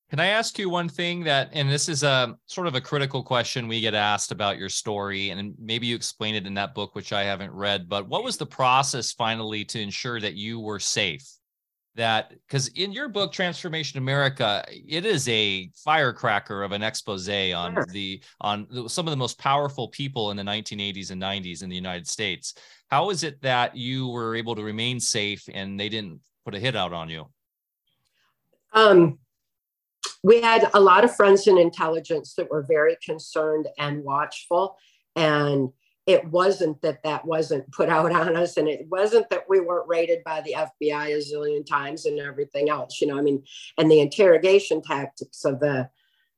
Speaker 1: Can I ask you one thing that, and this is a sort of a critical question we get asked about your story, and maybe you explain it in that book, which I haven't read, but what was the process finally to ensure that you were safe? That because in your book trance formation america it is a firecracker of an expose on sure. the on some of the most powerful people in the 1980s and 90s in the united states how is it that you were able to remain safe and they didn't put a hit out on you
Speaker 3: um we had a lot of friends in intelligence that were very concerned and watchful and it wasn't that that wasn't put out on us and it wasn't that we weren't raided by the fbi a zillion times and everything else you know i mean and the interrogation tactics of the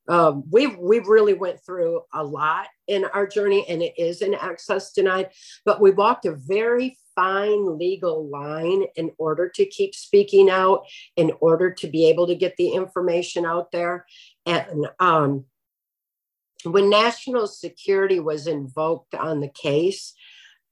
Speaker 3: um, we've we've really went through a lot in our journey and it is an access denied but we walked a very fine legal line in order to keep speaking out in order to be able to get the information out there and um, when national security was invoked on the case,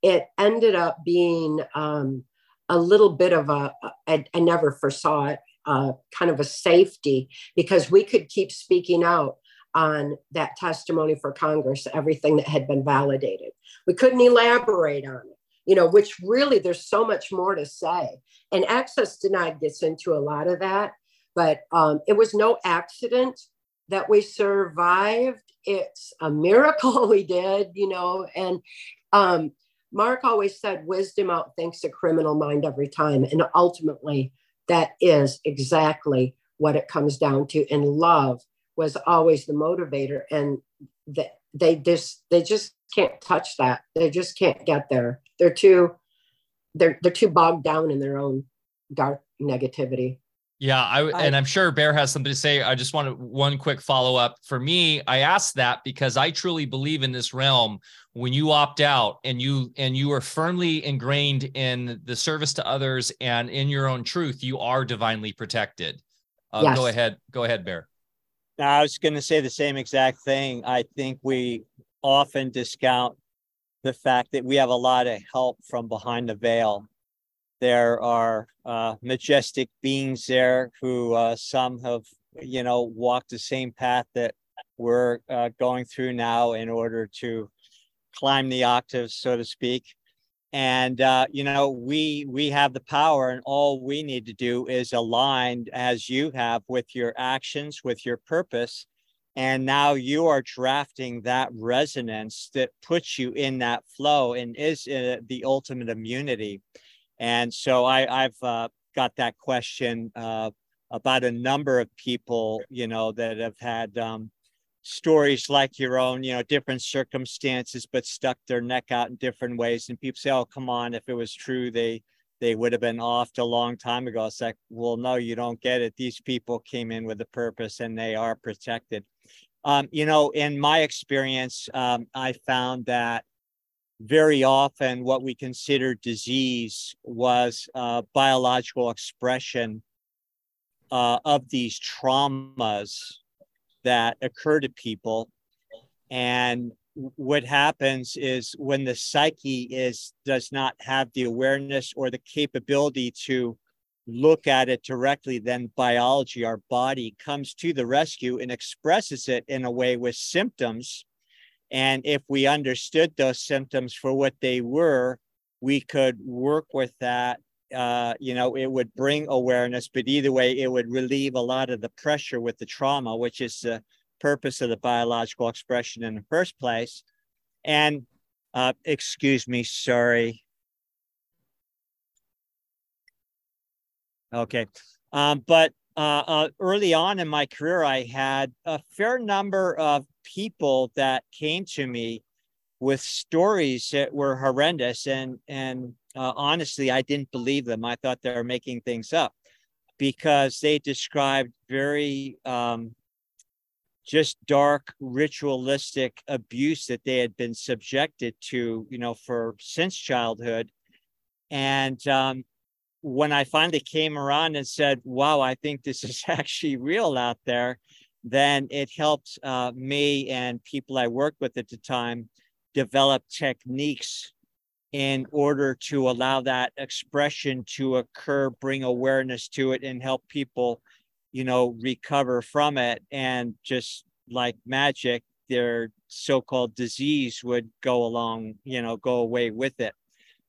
Speaker 3: it ended up being um, a little bit of a, I, I never foresaw it, uh, kind of a safety because we could keep speaking out on that testimony for Congress, everything that had been validated. We couldn't elaborate on it, you know, which really there's so much more to say. And access denied gets into a lot of that, but um, it was no accident that we survived it's a miracle we did, you know. And um, Mark always said, wisdom outthinks a criminal mind every time. And ultimately, that is exactly what it comes down to. And love was always the motivator. And that they just they just can't touch that. They just can't get there. They're too they're they're too bogged down in their own dark negativity.
Speaker 1: Yeah, I and I'm sure Bear has something to say. I just wanted one quick follow up. For me, I asked that because I truly believe in this realm. When you opt out and you and you are firmly ingrained in the service to others and in your own truth, you are divinely protected. Uh, yes. Go ahead, go ahead, Bear.
Speaker 2: I was going to say the same exact thing. I think we often discount the fact that we have a lot of help from behind the veil there are uh, majestic beings there who uh, some have, you know, walked the same path that we're uh, going through now in order to climb the octaves, so to speak. And uh, you know, we we have the power, and all we need to do is align as you have with your actions, with your purpose. And now you are drafting that resonance that puts you in that flow and is uh, the ultimate immunity. And so I, I've uh, got that question uh, about a number of people, you know, that have had um, stories like your own, you know, different circumstances, but stuck their neck out in different ways. And people say, "Oh, come on! If it was true, they they would have been off a long time ago." It's like, well, no, you don't get it. These people came in with a purpose, and they are protected. Um, you know, in my experience, um, I found that very often what we consider disease was uh, biological expression uh, of these traumas that occur to people. And what happens is when the psyche is does not have the awareness or the capability to look at it directly then biology our body comes to the rescue and expresses it in a way with symptoms and if we understood those symptoms for what they were, we could work with that. Uh, you know, it would bring awareness, but either way, it would relieve a lot of the pressure with the trauma, which is the purpose of the biological expression in the first place. And uh, excuse me, sorry. Okay. Um, but uh, uh, early on in my career, I had a fair number of people that came to me with stories that were horrendous and and uh, honestly i didn't believe them i thought they were making things up because they described very um, just dark ritualistic abuse that they had been subjected to, you know, for since childhood. And um, when I finally came around and said, wow, I think this is actually real out there, then it helped uh, me and people I worked with at the time develop techniques in order to allow that expression to occur, bring awareness to it, and help people you know, recover from it. And just like magic, their so-called disease would go along, you know, go away with it.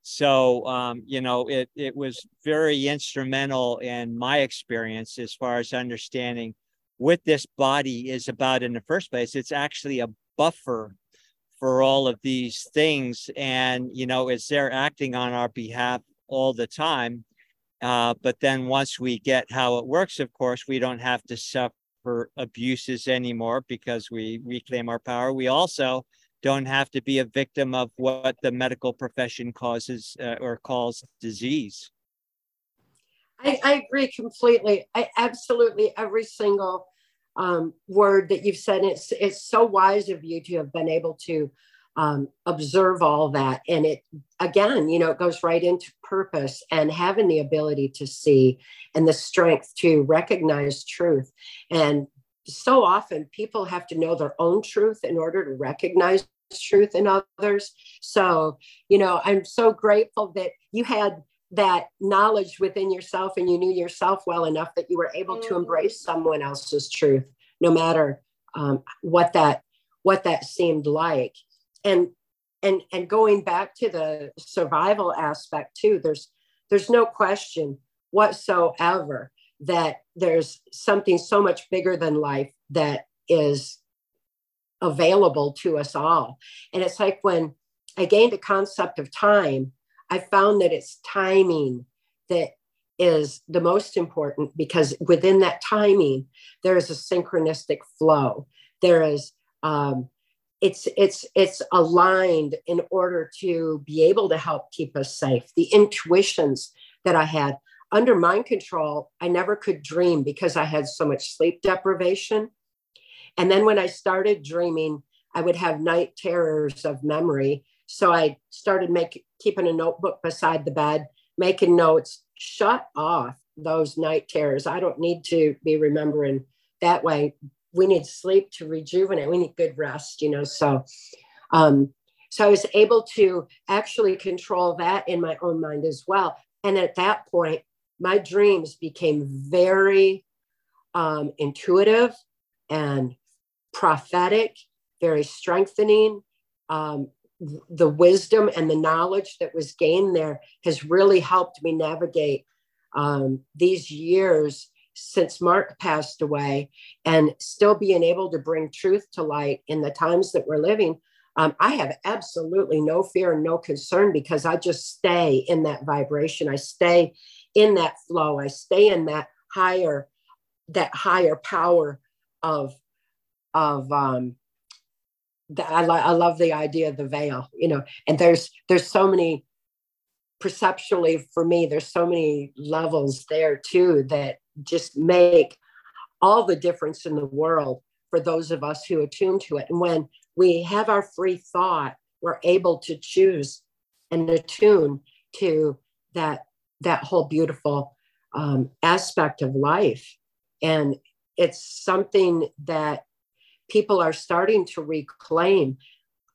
Speaker 2: So, um, you know, it, it was very instrumental in my experience as far as understanding what this body is about in the first place. It's actually a buffer for all of these things. And, you know, it's there acting on our behalf all the time. Uh, but then once we get how it works, of course, we don't have to suffer abuses anymore because we reclaim our power. We also don't have to be a victim of what the medical profession causes uh, or calls disease.
Speaker 3: I, I, agree completely. I absolutely every single um, word that you've said. It's it's so wise of you to have been able to um, observe all that. And it, again, you know, it goes right into purpose and having the ability to see and the strength to recognize truth. And so often people have to know their own truth in order to recognize truth in others. So, you know, I'm so grateful that you had that knowledge within yourself and you knew yourself well enough that you were able to mm-hmm. embrace someone else's truth no matter um, what that what that seemed like and and and going back to the survival aspect too there's there's no question whatsoever that there's something so much bigger than life that is available to us all. And it's like when i gained a concept of time i found that it's timing that is the most important because within that timing there is a synchronistic flow. There is um, it's it's it's aligned in order to be able to help keep us safe. The intuitions that i had under mind control i never could dream because i had so much sleep deprivation and then when i started dreaming i would have night terrors of memory so i started making keeping a notebook beside the bed making notes shut off those night terrors i don't need to be remembering that way we need sleep to rejuvenate. We need good rest, you know. So, um, so I was able to actually control that in my own mind as well. And at that point, my dreams became very um, intuitive and prophetic, very strengthening. Um, the wisdom and the knowledge that was gained there has really helped me navigate um, these years since Mark passed away and still being able to bring truth to light in the times that we're living, um, I have absolutely no fear and no concern because I just stay in that vibration. I stay in that flow. I stay in that higher, that higher power of, of, um, I, lo- I love the idea of the veil, you know, and there's, there's so many perceptually for me, there's so many levels there too that just make all the difference in the world for those of us who attune to it. And when we have our free thought, we're able to choose and attune to that that whole beautiful um, aspect of life. And it's something that people are starting to reclaim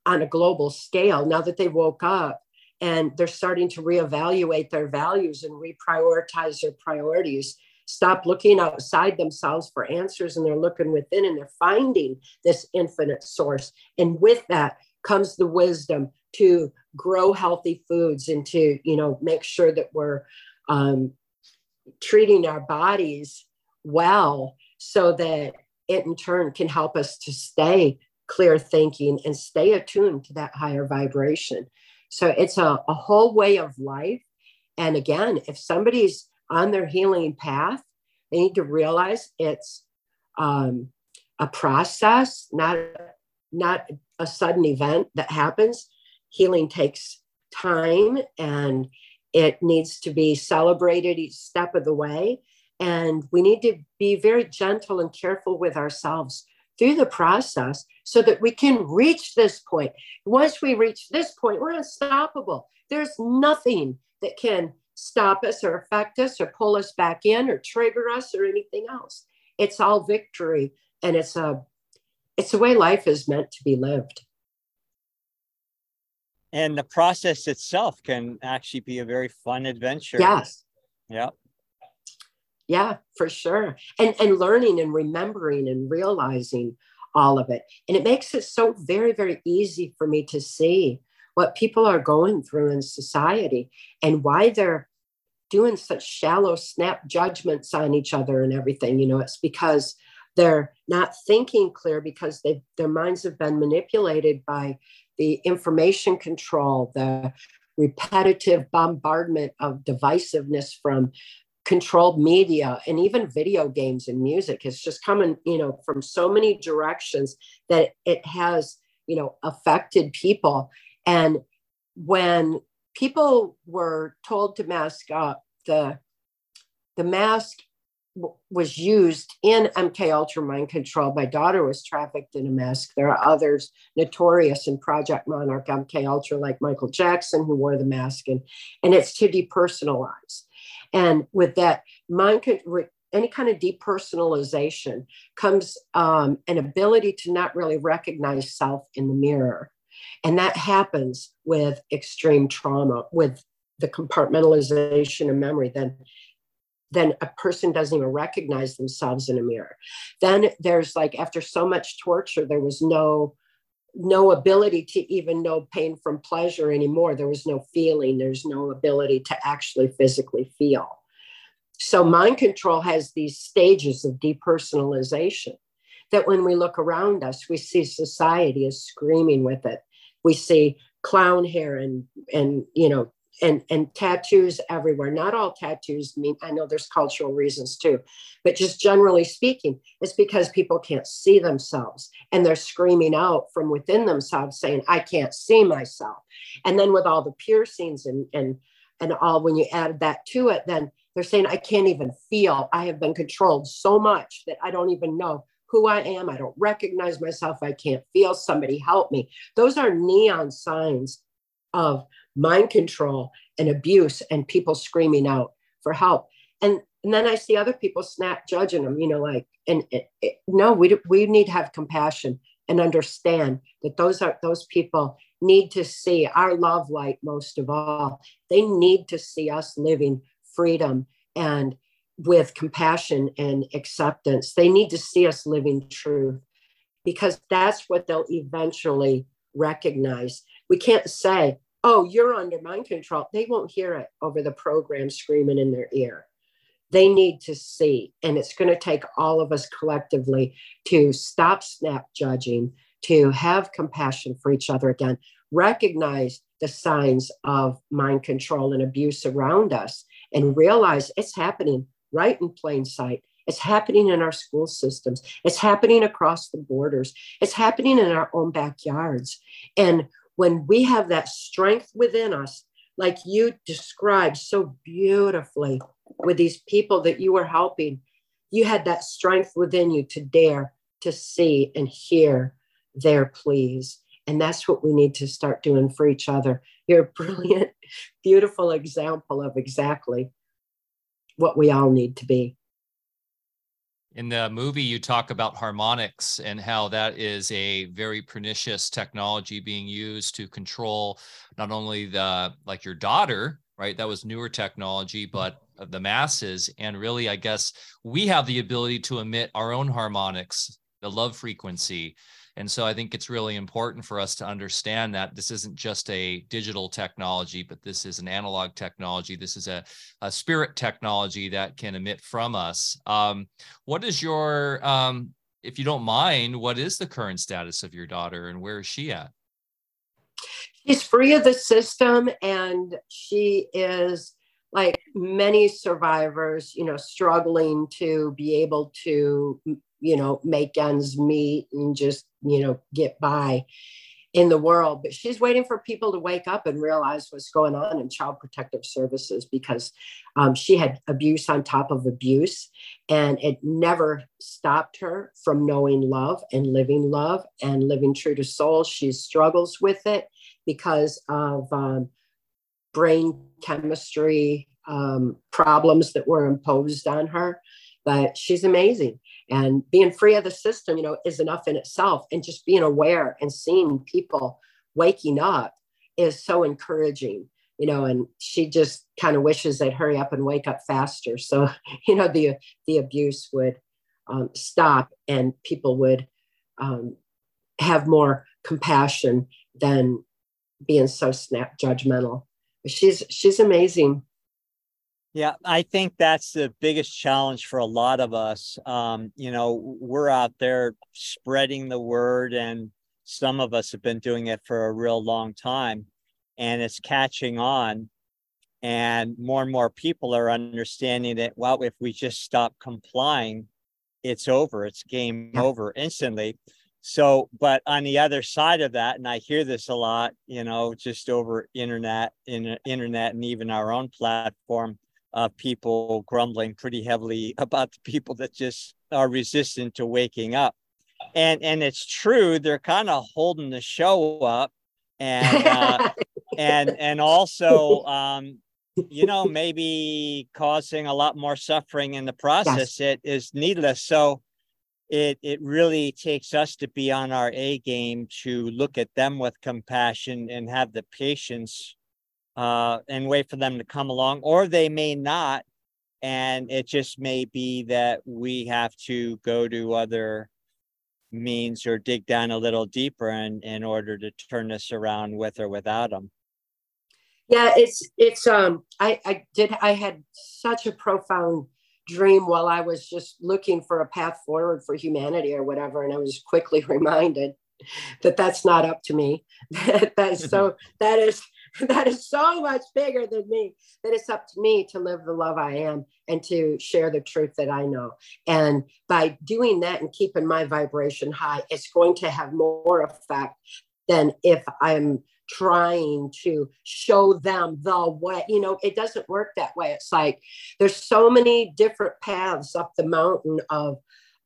Speaker 3: on a global scale now that they woke up and they're starting to reevaluate their values and reprioritize their priorities stop looking outside themselves for answers and they're looking within and they're finding this infinite source. And with that comes the wisdom to grow healthy foods and to, you know, make sure that we're um, treating our bodies well so that it in turn can help us to stay clear thinking and stay attuned to that higher vibration. So it's a, a whole way of life. And again, if somebody's on their healing path, they need to realize it's um, a process, not not a sudden event that happens. Healing takes time and it needs to be celebrated each step of the way. And we need to be very gentle and careful with ourselves through the process so that we can reach this point. Once we reach this point, we're unstoppable. There's nothing that can stop us or affect us or pull us back in or trigger us or anything else. It's all victory and it's a it's the way life is meant to be lived.
Speaker 2: And the process itself can actually be a very fun adventure.
Speaker 3: Yes.
Speaker 2: Yeah.
Speaker 3: Yeah, for sure. And and learning and remembering and realizing all of it. And it makes it so very, very easy for me to see what people are going through in society and why they're doing such shallow snap judgments on each other and everything. You know, it's because they're not thinking clear because they their minds have been manipulated by the information control, the repetitive bombardment of divisiveness from controlled media and even video games and music it's just coming you know from so many directions that it has you know affected people. And when people were told to mask up the the mask was used in mk ultra mind control. My daughter was trafficked in a mask. There are others notorious in project monarch mk ultra like michael jackson who wore the mask and and it's to depersonalize. And with that mind, any kind of depersonalization comes um, an ability to not really recognize self in the mirror. And that happens with extreme trauma, with the compartmentalization of memory, then then a person doesn't even recognize themselves in a mirror. Then there's like after so much torture, there was no no ability to even know pain from pleasure anymore. There was no feeling, there's no ability to actually physically feel. So, mind control has these stages of depersonalization that when we look around us, we see society is screaming with it. We see clown hair and, and you know, and and tattoos everywhere not all tattoos mean i know there's cultural reasons too but just generally speaking it's because people can't see themselves and they're screaming out from within themselves saying i can't see myself and then with all the piercings and and and all when you add that to it then they're saying i can't even feel i have been controlled so much that i don't even know who I am. I don't recognize myself. I can't feel. Somebody help me. Those are neon signs of mind control and abuse and people screaming out for help. And, and then I see other people snap judging them, you know, like, and it, it, no, we, we need to have compassion and understand that those are those people need to see our love light most of all. They need to see us living freedom and with compassion and acceptance. They need to see us living truth because that's what they'll eventually recognize. We can't say, oh, you're under mind control, they won't hear it over the program screaming in their ear. They need to see. And it's going to take all of us collectively to stop snap judging, to have compassion for each other again, recognize the signs of mind control and abuse around us, and realize it's happening right in plain sight. It's happening in our school systems. It's happening across the borders. It's happening in our own backyards. And when we have that strength within us, like you described so beautifully with these people that you were helping, you had that strength within you to dare to see and hear their pleas. And that's what we need to start doing for each other. You're a brilliant, beautiful example of exactly what we all need to be.
Speaker 1: In the movie, you talk about harmonics and how that is a very pernicious technology being used to control not only the like your daughter, right? That was newer technology, mm-hmm. but the masses. And really, I guess we have the ability to emit our own harmonics, the love frequency, and so I think it's really important for us to understand that this isn't just a digital technology, but this is an analog technology. This is a, a spirit technology that can emit from us. Um, what is your, um, if you don't mind, what is the current status of your daughter and where is she at?
Speaker 3: She's free of the system and she is like many survivors, you know, struggling to be able to you know, make ends meet and just, you know, get by. in the world, but she's waiting for people to wake up and realize what's going on in child protective services because um, she had abuse on top of abuse, and it never stopped her from knowing love and living love and living true to soul. She struggles with it because of um, brain chemistry um, problems that were imposed on her, but she's amazing and being free of the system you know is enough in itself. And just being aware and seeing people waking up is so encouraging you know and she just kind of wishes they'd hurry up and wake up faster. So you know the the abuse would um, stop and people would um, have more compassion than being so snap judgmental. She's she's amazing
Speaker 2: yeah, I think that's the biggest challenge for a lot of us. Um, you know, we're out there spreading the word, and some of us have been doing it for a real long time, and it's catching on. And more and more people are understanding that, well, if we just stop complying, it's over, it's game yeah. over instantly. So, but on the other side of that, and I hear this a lot, you know, just over internet, in internet, and even our own platform uh, people grumbling pretty heavily about the people that just are resistant to waking up. And and it's true, they're kind of holding the show up, and uh, and and also, um, you know, maybe causing a lot more suffering in the process. Yes. It is needless. So it it really takes us to be on our A game to look at them with compassion and have the patience uh, and wait for them to come along, or they may not. And it just may be that we have to go to other means or dig down a little deeper in, in order to turn this around with or without them.
Speaker 3: Yeah, it's it's um I I did I had such a profound dream while I was just looking for a path forward for humanity or whatever and I was quickly reminded that that's not up to me that, that is so that is that is so much bigger than me that it's up to me to live the love I am and to share the truth that I know. And by doing that and keeping my vibration high, it's going to have more effect than if I'm trying to show them the way. You know, it doesn't work that way. It's like there's so many different paths up the mountain of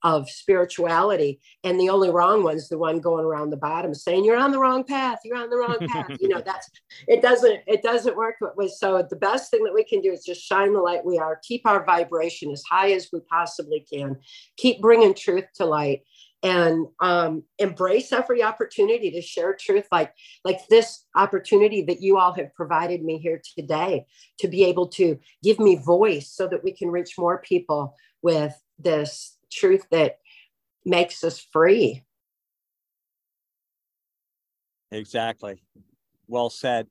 Speaker 3: of spirituality and the only wrong one's the one going around the bottom saying you're on the wrong path you're on the wrong path. You know that's it doesn't it doesn't work with so the best thing that we can do is just shine the light. We are keep our vibration as high as we possibly can. Keep bringing truth to light and um, embrace every opportunity to share truth like like this opportunity that you all have provided me here today to be able to give me voice so that we can reach more people with this truth that makes us free.
Speaker 2: Exactly. Well said.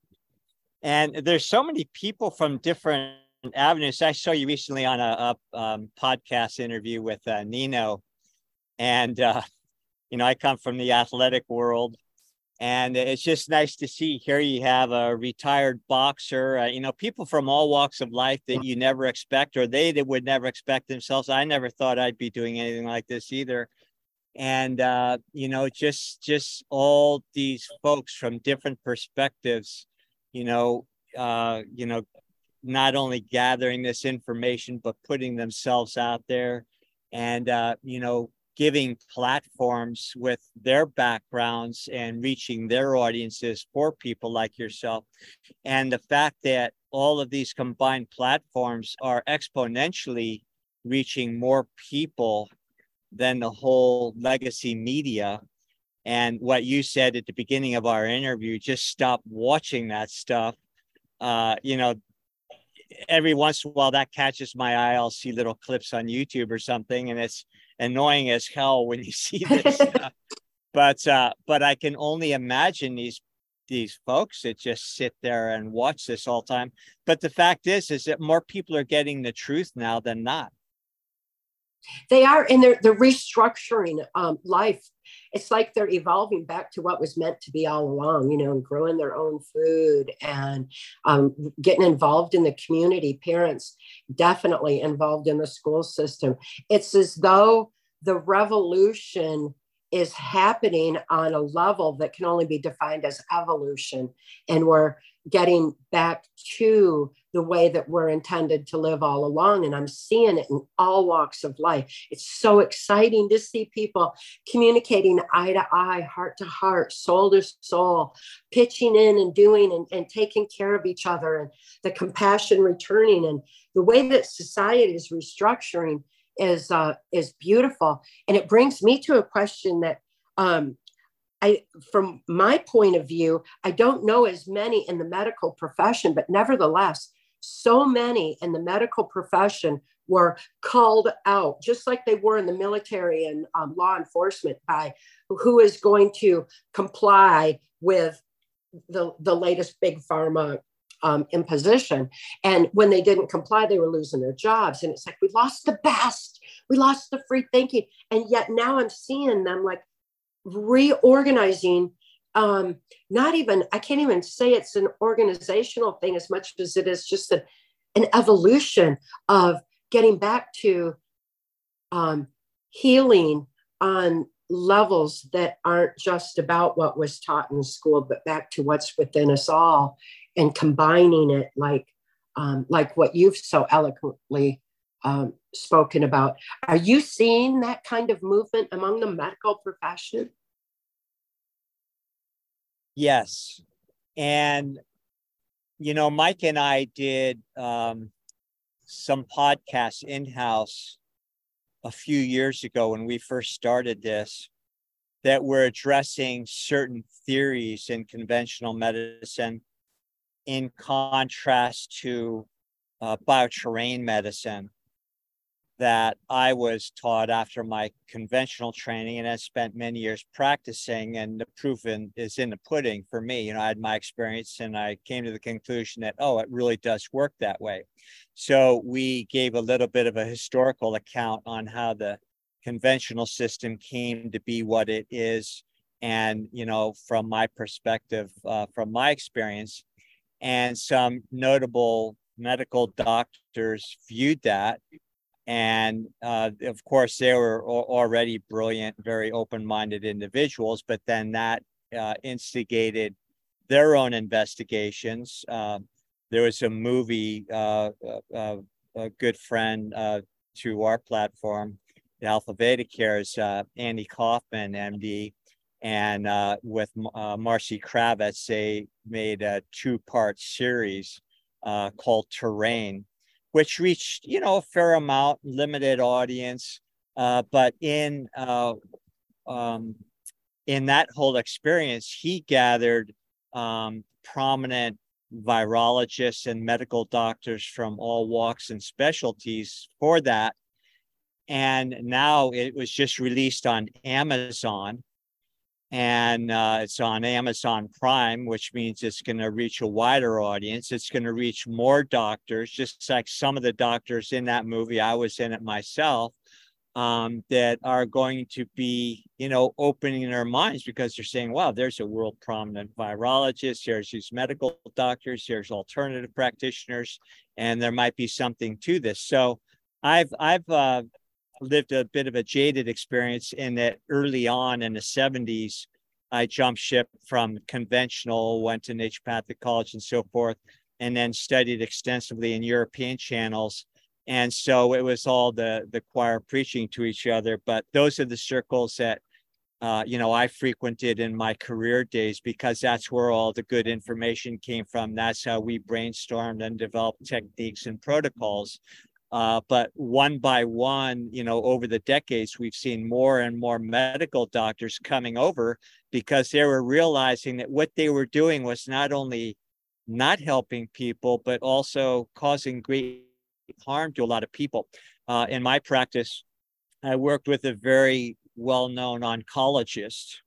Speaker 2: And there's so many people from different avenues. I saw you recently on a, a um, podcast interview with uh, Nino, and uh, you know I come from the athletic world, and it's just nice to see here you have a retired boxer uh, you know people from all walks of life that you never expect or they that would never expect themselves. I never thought i'd be doing anything like this either. And uh, you know just just all these folks from different perspectives you know uh, you know not only gathering this information but putting themselves out there. And uh, you know giving platforms with their backgrounds and reaching their audiences for people like yourself. And the fact that all of these combined platforms are exponentially reaching more people than the whole legacy media. And what you said at the beginning of our interview, just stop watching that stuff. Uh, you know, every once in a while that catches my eye. I'll see little clips on YouTube or something, and it's annoying as hell when you see this. but uh, but I can only imagine these these folks that just sit there and watch this all time. But the fact is, is that more people are getting the truth now than not.
Speaker 3: They are, and they're they're restructuring um, life. It's like they're evolving back to what was meant to be all along, you know, and growing their own food and um, getting involved in the community. Parents definitely involved in the school system. It's as though the revolution is happening on a level that can only be defined as evolution. And we're getting back to the way that we're intended to live all along. And I'm seeing it in all walks of life. It's so exciting to see people communicating eye to eye, heart to heart, soul to soul, pitching in and doing and, and taking care of each other and the compassion returning. And the way that society is restructuring is uh, is beautiful. And it brings me to a question that um, I, from my point of view, I don't know as many in the medical profession, but nevertheless, so many in the medical profession were called out, just like they were in the military and um, law enforcement, by who is going to comply with the, the latest big pharma um, imposition. And when they didn't comply, they were losing their jobs. And it's like, we lost the best, we lost the free thinking. And yet now I'm seeing them like, reorganizing um, not even i can't even say it's an organizational thing as much as it is just a, an evolution of getting back to um, healing on levels that aren't just about what was taught in school but back to what's within us all and combining it like um, like what you've so eloquently um, spoken about. Are you seeing that kind of movement among the medical profession?
Speaker 2: Yes. And, you know, Mike and I did um, some podcasts in house a few years ago when we first started this that were addressing certain theories in conventional medicine in contrast to uh, bioterrain medicine that I was taught after my conventional training and I spent many years practicing and the proof in, is in the pudding for me. You know, I had my experience and I came to the conclusion that, oh, it really does work that way. So we gave a little bit of a historical account on how the conventional system came to be what it is. And, you know, from my perspective, uh, from my experience, and some notable medical doctors viewed that and uh, of course, they were already brilliant, very open minded individuals, but then that uh, instigated their own investigations. Uh, there was a movie, uh, uh, uh, a good friend to our platform, Alpha Veda Cares, Andy Kaufman, MD, and with Marcy Kravitz, they made a two part series called Terrain which reached you know a fair amount, limited audience, uh, but in uh, um, in that whole experience, he gathered um, prominent virologists and medical doctors from all walks and specialties for that. And now it was just released on Amazon and uh, it's on Amazon Prime, which means it's going to reach a wider audience. It's going to reach more doctors, just like some of the doctors in that movie. I was in it myself. Um, that are going to be, you know, opening their minds because they're saying, "Wow, there's a world prominent virologist. There's these medical doctors. There's alternative practitioners, and there might be something to this." So, I've I've uh, lived a bit of a jaded experience in that early on in the 70s, I jumped ship from conventional, went to naturopathic college and so forth, and then studied extensively in European channels. And so it was all the the choir preaching to each other. But those are the circles that uh, you know I frequented in my career days because that's where all the good information came from. That's how we brainstormed and developed techniques and protocols. Uh, but one by one, you know, over the decades, we've seen more and more medical doctors coming over because they were realizing that what they were doing was not only not helping people, but also causing great harm to a lot of people. Uh, in my practice, I worked with a very well known oncologist,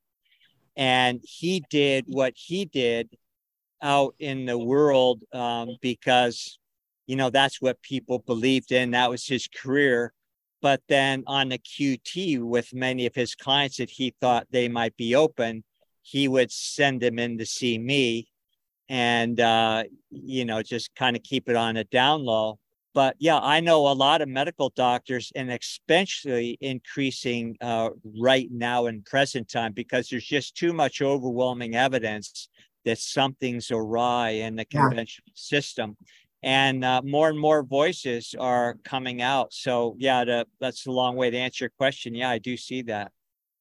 Speaker 2: and he did what he did out in the world um, because you know, that's what people believed in. That was his career. But then on the QT with many of his clients that he thought they might be open, he would send them in to see me and, uh, you know, just kind of keep it on a down low. but yeah, I know a lot of medical doctors, and especially increasing uh, right now in present time because there's just too much overwhelming evidence that something's awry in the conventional yeah. system, and uh, more and more voices are coming out. So yeah, the, that's a long way to answer your question. Yeah, I do see that.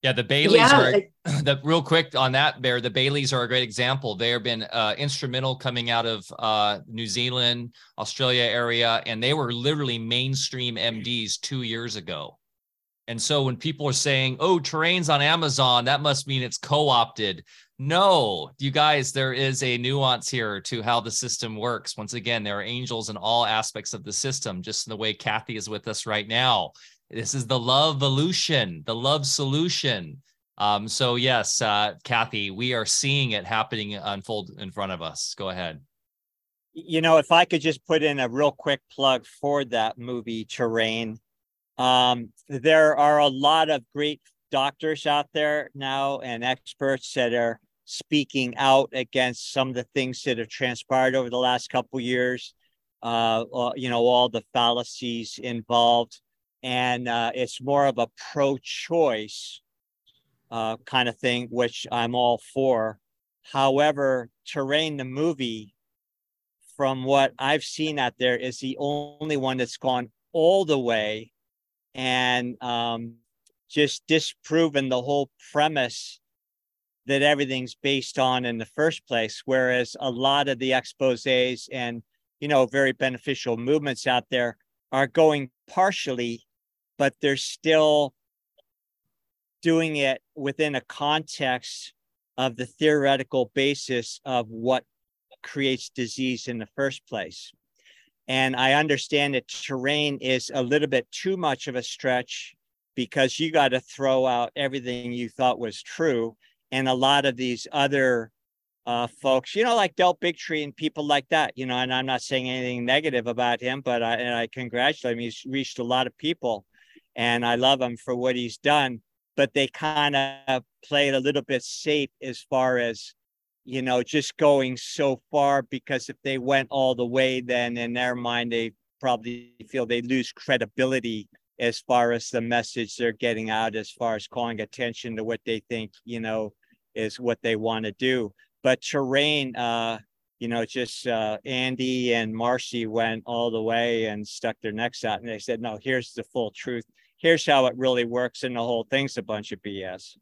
Speaker 1: Yeah, the Baileys yeah, are the real quick on that bear. The Baileys are a great example. They have been uh, instrumental coming out of uh, New Zealand, Australia area, and they were literally mainstream MDs two years ago. And so when people are saying, "Oh, terrain's on Amazon," that must mean it's co-opted. No, you guys, there is a nuance here to how the system works. Once again, there are angels in all aspects of the system, just in the way Cathy is with us right now. This is the love evolution, the love solution. Um, so yes, uh, Cathy, we are seeing it happening unfold in front of us. Go ahead.
Speaker 2: You know, if I could just put in a real quick plug for that movie, Terrain. Um, there are a lot of great doctors out there now and experts that are speaking out against some of the things that have transpired over the last couple years. Uh, you know, all the fallacies involved and uh, it's more of a pro-choice uh, kind of thing, which I'm all for. However, Terrain, the movie, from what I've seen out there, is the only one that's gone all the way and um, just disproven the whole premise that everything's based on in the first place. Whereas a lot of the exposés and you know very beneficial movements out there are going partially but they're still doing it within a context of the theoretical basis of what creates disease in the first place. And I understand that terrain is a little bit too much of a stretch because you got to throw out everything you thought was true. And a lot of these other uh, folks, you know, like Del Bigtree and people like that, you know, and I'm not saying anything negative about him, but I, and I congratulate him. He's reached a lot of people and I love him for what he's done. But they kind of played a little bit safe as far as, you know, just going so far because if they went all the way, then in their mind, they probably feel they lose credibility as far as the message they're getting out, as far as calling attention to what they think, you know, is what they want to do. But terrain, uh, you know, just uh, Andy and Marcy went all the way and stuck their necks out, and they said, "No, here's the full truth here's how it really works and the whole thing's a bunch of bs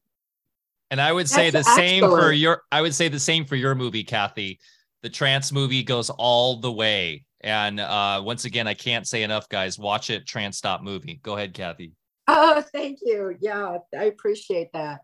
Speaker 1: and i would say That's the excellent. same for your i would say the same for your movie cathy. The trance movie goes all the way. And uh once again i can't say enough guys watch it trance stop movie. Go ahead cathy.
Speaker 3: Oh thank you. Yeah i appreciate that.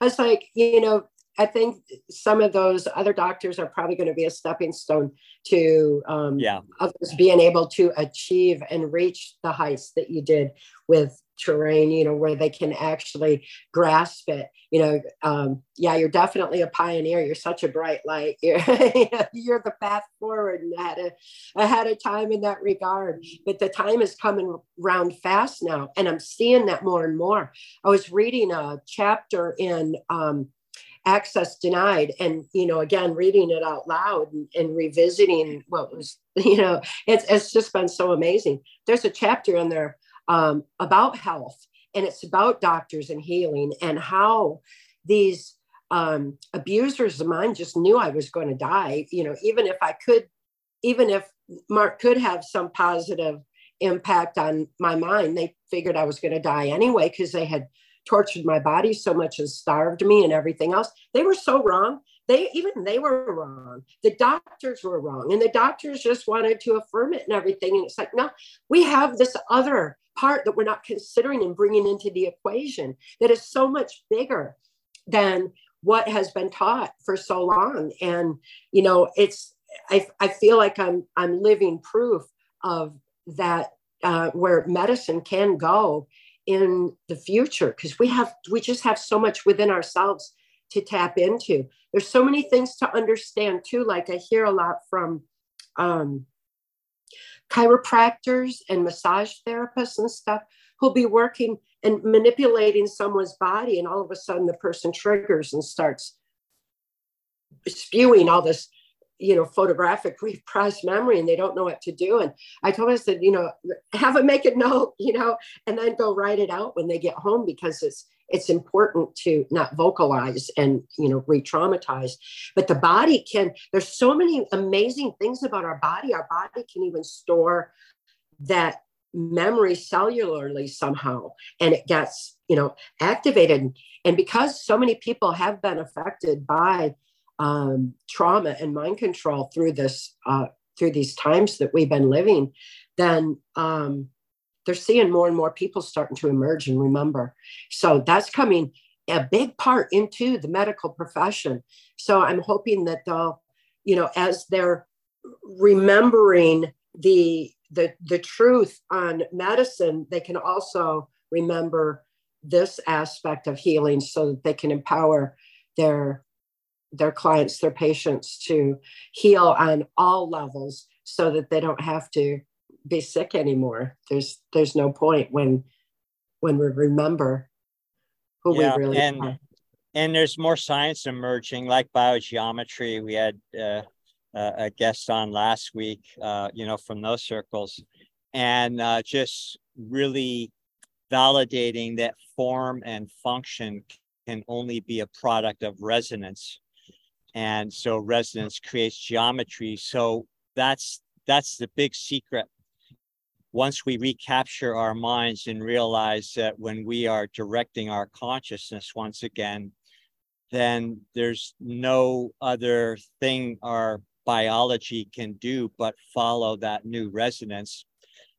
Speaker 3: I was like you know I think some of those other doctors are probably going to be a stepping stone to um, yeah. others being able to achieve and reach the heights that you did with terrain, you know, where they can actually grasp it. You know, um, yeah, you're definitely a pioneer. You're such a bright light. You're, you're the path forward and ahead of, ahead of time in that regard. But the time is coming round fast now. And I'm seeing that more and more. I was reading a chapter in um, access denied. And you know again reading it out loud and, and, revisiting what was you know it's, it's just been so amazing. There's a chapter in there um, about health and it's about doctors and healing and how these um, abusers of mine just knew i was going to die. You know even if i could even if mark could have some positive impact on my mind they figured i was going to die anyway because they had tortured my body so much as starved me and everything else. They were so wrong. They even they were wrong. The doctors were wrong. And the doctors just wanted to affirm it and everything. And it's like, no, we have this other part that we're not considering and bringing into the equation that is so much bigger than what has been taught for so long. And, you know, it's, I, I feel like I'm, I'm living proof of that, uh, where medicine can go in the future because we have we just have so much within ourselves to tap into. There's so many things to understand too like i hear a lot from um, chiropractors and massage therapists and stuff who'll be working and manipulating someone's body and all of a sudden the person triggers and starts spewing all this you know, photographic repressed memory and they don't know what to do. And I told us that, you know, have them make a note, you know, and then go write it out when they get home because it's it's important to not vocalize and you know re-traumatize. But the body can there's so many amazing things about our body. Our body can even store that memory cellularly somehow and it gets you know activated. And because so many people have been affected by um, trauma and mind control through this uh, through these times that we've been living, then um, they're seeing more and more people starting to emerge and remember. So that's coming a big part into the medical profession. So I'm hoping that they'll, you know, as they're remembering the the the truth on medicine, they can also remember this aspect of healing so that they can empower their their clients, their patients to heal on all levels so that they don't have to be sick anymore. There's there's no point when when we remember who yeah, we really
Speaker 2: and,
Speaker 3: are.
Speaker 2: And there's more science emerging, like biogeometry. We had uh, a guest on last week, uh, you know, from those circles, and uh, just really validating that form and function can only be a product of resonance and so resonance creates geometry. So that's that's the big secret. Once we recapture our minds and realize that when we are directing our consciousness once again then there's no other thing our biology can do but follow that new resonance.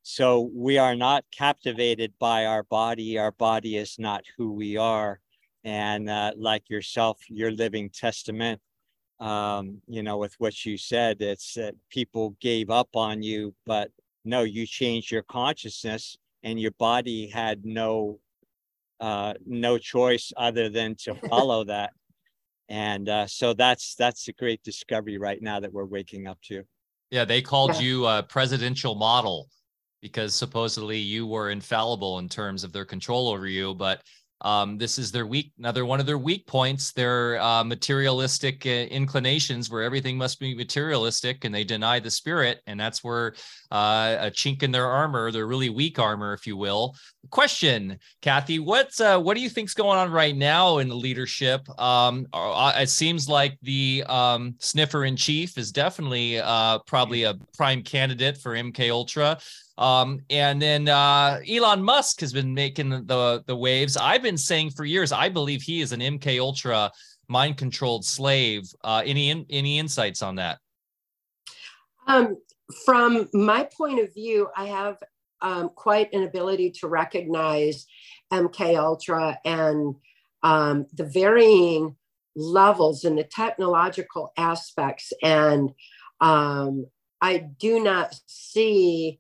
Speaker 2: So we are not captivated by our body. Our body is not who we are. And uh, like yourself your living testament um, you know, with what you said, it's that people gave up on you, but no, you changed your consciousness and your body had no uh, no choice other than to follow that. And uh, so that's that's a great discovery right now that we're waking up to.
Speaker 1: Yeah, they called yeah. you a presidential model because supposedly you were infallible in terms of their control over you, but um, this is their weak, another one of their weak points. Their uh, materialistic uh, inclinations, where everything must be materialistic, and they deny the spirit, and that's where uh, a chink in their armor, their really weak armor, if you will. Question, Cathy, what's uh, what do you think's going on right now in the leadership? Um, uh, it seems like the um, sniffer in chief is definitely uh, probably a prime candidate for MK Ultra. Um, and then uh, Elon Musk has been making the the waves. I've been saying for years, I believe he is an MK Ultra mind controlled slave. Uh, any any insights on that?
Speaker 3: Um, from my point of view, I have um, quite an ability to recognize MK Ultra and um, the varying levels and the technological aspects, and um, I do not see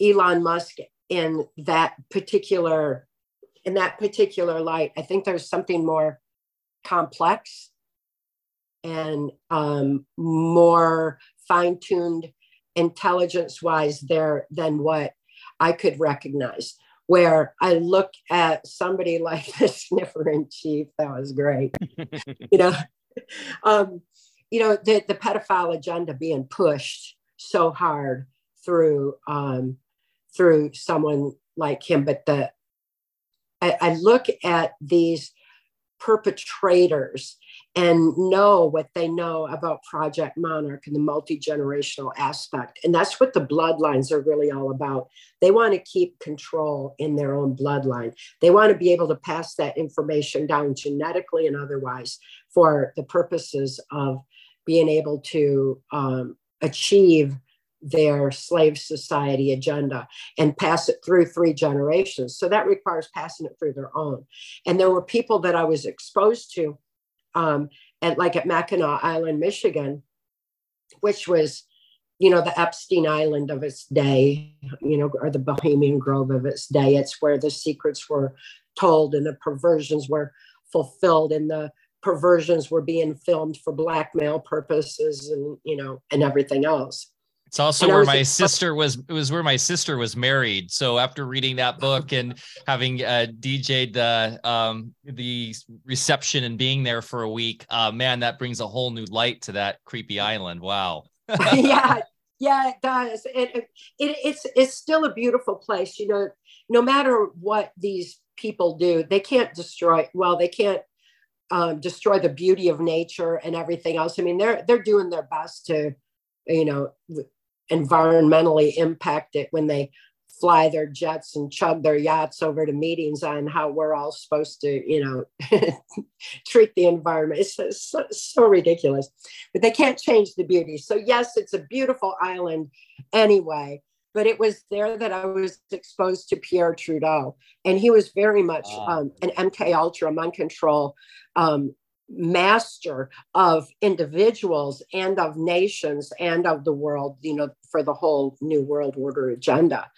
Speaker 3: Elon Musk in that particular in that particular light. I think there's something more complex and um, more fine-tuned intelligence-wise there than what I could recognize. Where I look at somebody like the sniffer in chief, that was great. you know, um, you know the, the pedophile agenda being pushed so hard through um, through someone like him. But the I, I look at these perpetrators and know what they know about Project Monarch and the multi generational aspect. And that's what the bloodlines are really all about. They want to keep control in their own bloodline. They want to be able to pass that information down genetically and otherwise for the purposes of being able to um, achieve their slave society agenda and pass it through three generations. So that requires passing it through their own. And there were people that I was exposed to um, at like at Mackinac Island, Michigan, which was, you know, the Epstein Island of its day, you know, or the Bohemian Grove of its day. It's where the secrets were told and the perversions were fulfilled and the perversions were being filmed for blackmail purposes and, you know, and everything else
Speaker 1: It's also where my sister was. It was where my sister was married. So after reading that book and having uh, DJ'd the um, the reception and being there for a week, uh, man, that brings a whole new light to that creepy island. Wow.
Speaker 3: yeah, yeah, it does. It, it, it, it's it's still a beautiful place. You know, no matter what these people do, they can't destroy. Well, they can't um, destroy the beauty of nature and everything else. I mean, they're they're doing their best to, you know, environmentally impact it when they fly their jets and chug their yachts over to meetings on how we're all supposed to, you know, treat the environment. It's so, so, ridiculous, but they can't change the beauty. So yes, it's a beautiful island anyway. But it was there that I was exposed to Pierre Trudeau, and he was very much um, an MK Ultra mind control um, master of individuals and of nations and of the world, you know, for the whole New World Order agenda.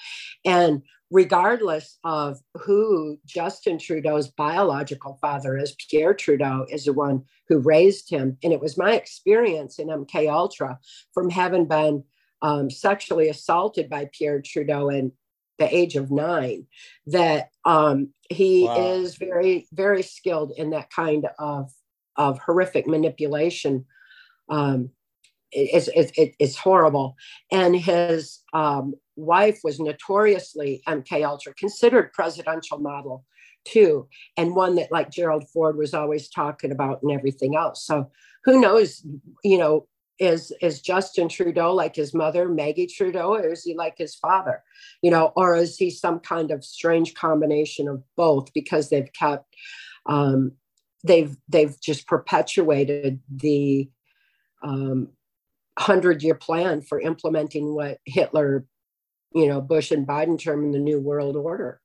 Speaker 3: And regardless of who Justin Trudeau's biological father is, Pierre Trudeau is the one who raised him. And it was my experience in MK Ultra from having been um, sexually assaulted by Pierre Trudeau in the age of nine that um, he wow. is very, very skilled in that kind of of horrific manipulation um, is, is, horrible. And his um, wife was notoriously MK Ultra, considered presidential model too, and one that like Gerald Ford was always talking about and everything else. So who knows, you know, is is Justin Trudeau like his mother, Maggie Trudeau, or is he like his father? You know, or is he some kind of strange combination of both because they've kept um, they've they've just perpetuated the um, hundred year plan for implementing what Hitler, you know, Bush and Biden term the New World Order.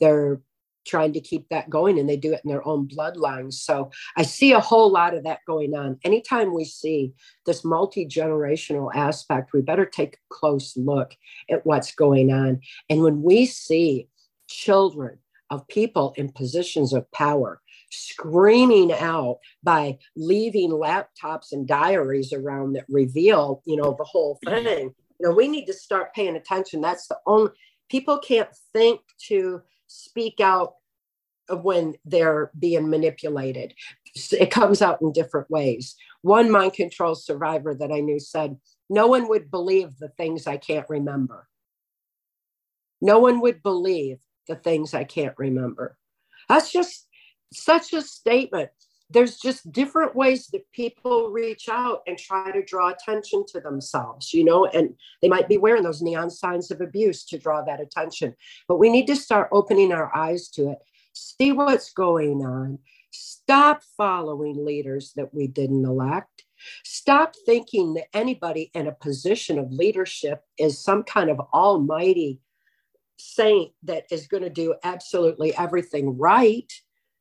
Speaker 3: They're trying to keep that going and they do it in their own bloodlines. So I see a whole lot of that going on. Anytime we see this multi generational aspect, we better take a close look at what's going on. And when we see children of people in positions of power screaming out by leaving laptops and diaries around that reveal, you know, the whole thing. You know, we need to start paying attention. That's the only people can't think to speak out when they're being manipulated. It comes out in different ways. One mind control survivor that I knew said, No one would believe the things I can't remember. No one would believe the things I can't remember. That's just such a statement. There's just different ways that people reach out and try to draw attention to themselves, you know, and they might be wearing those neon signs of abuse to draw that attention. But we need to start opening our eyes to it, see what's going on, stop following leaders that we didn't elect. Stop thinking that anybody in a position of leadership is some kind of almighty saint that is going to do absolutely everything right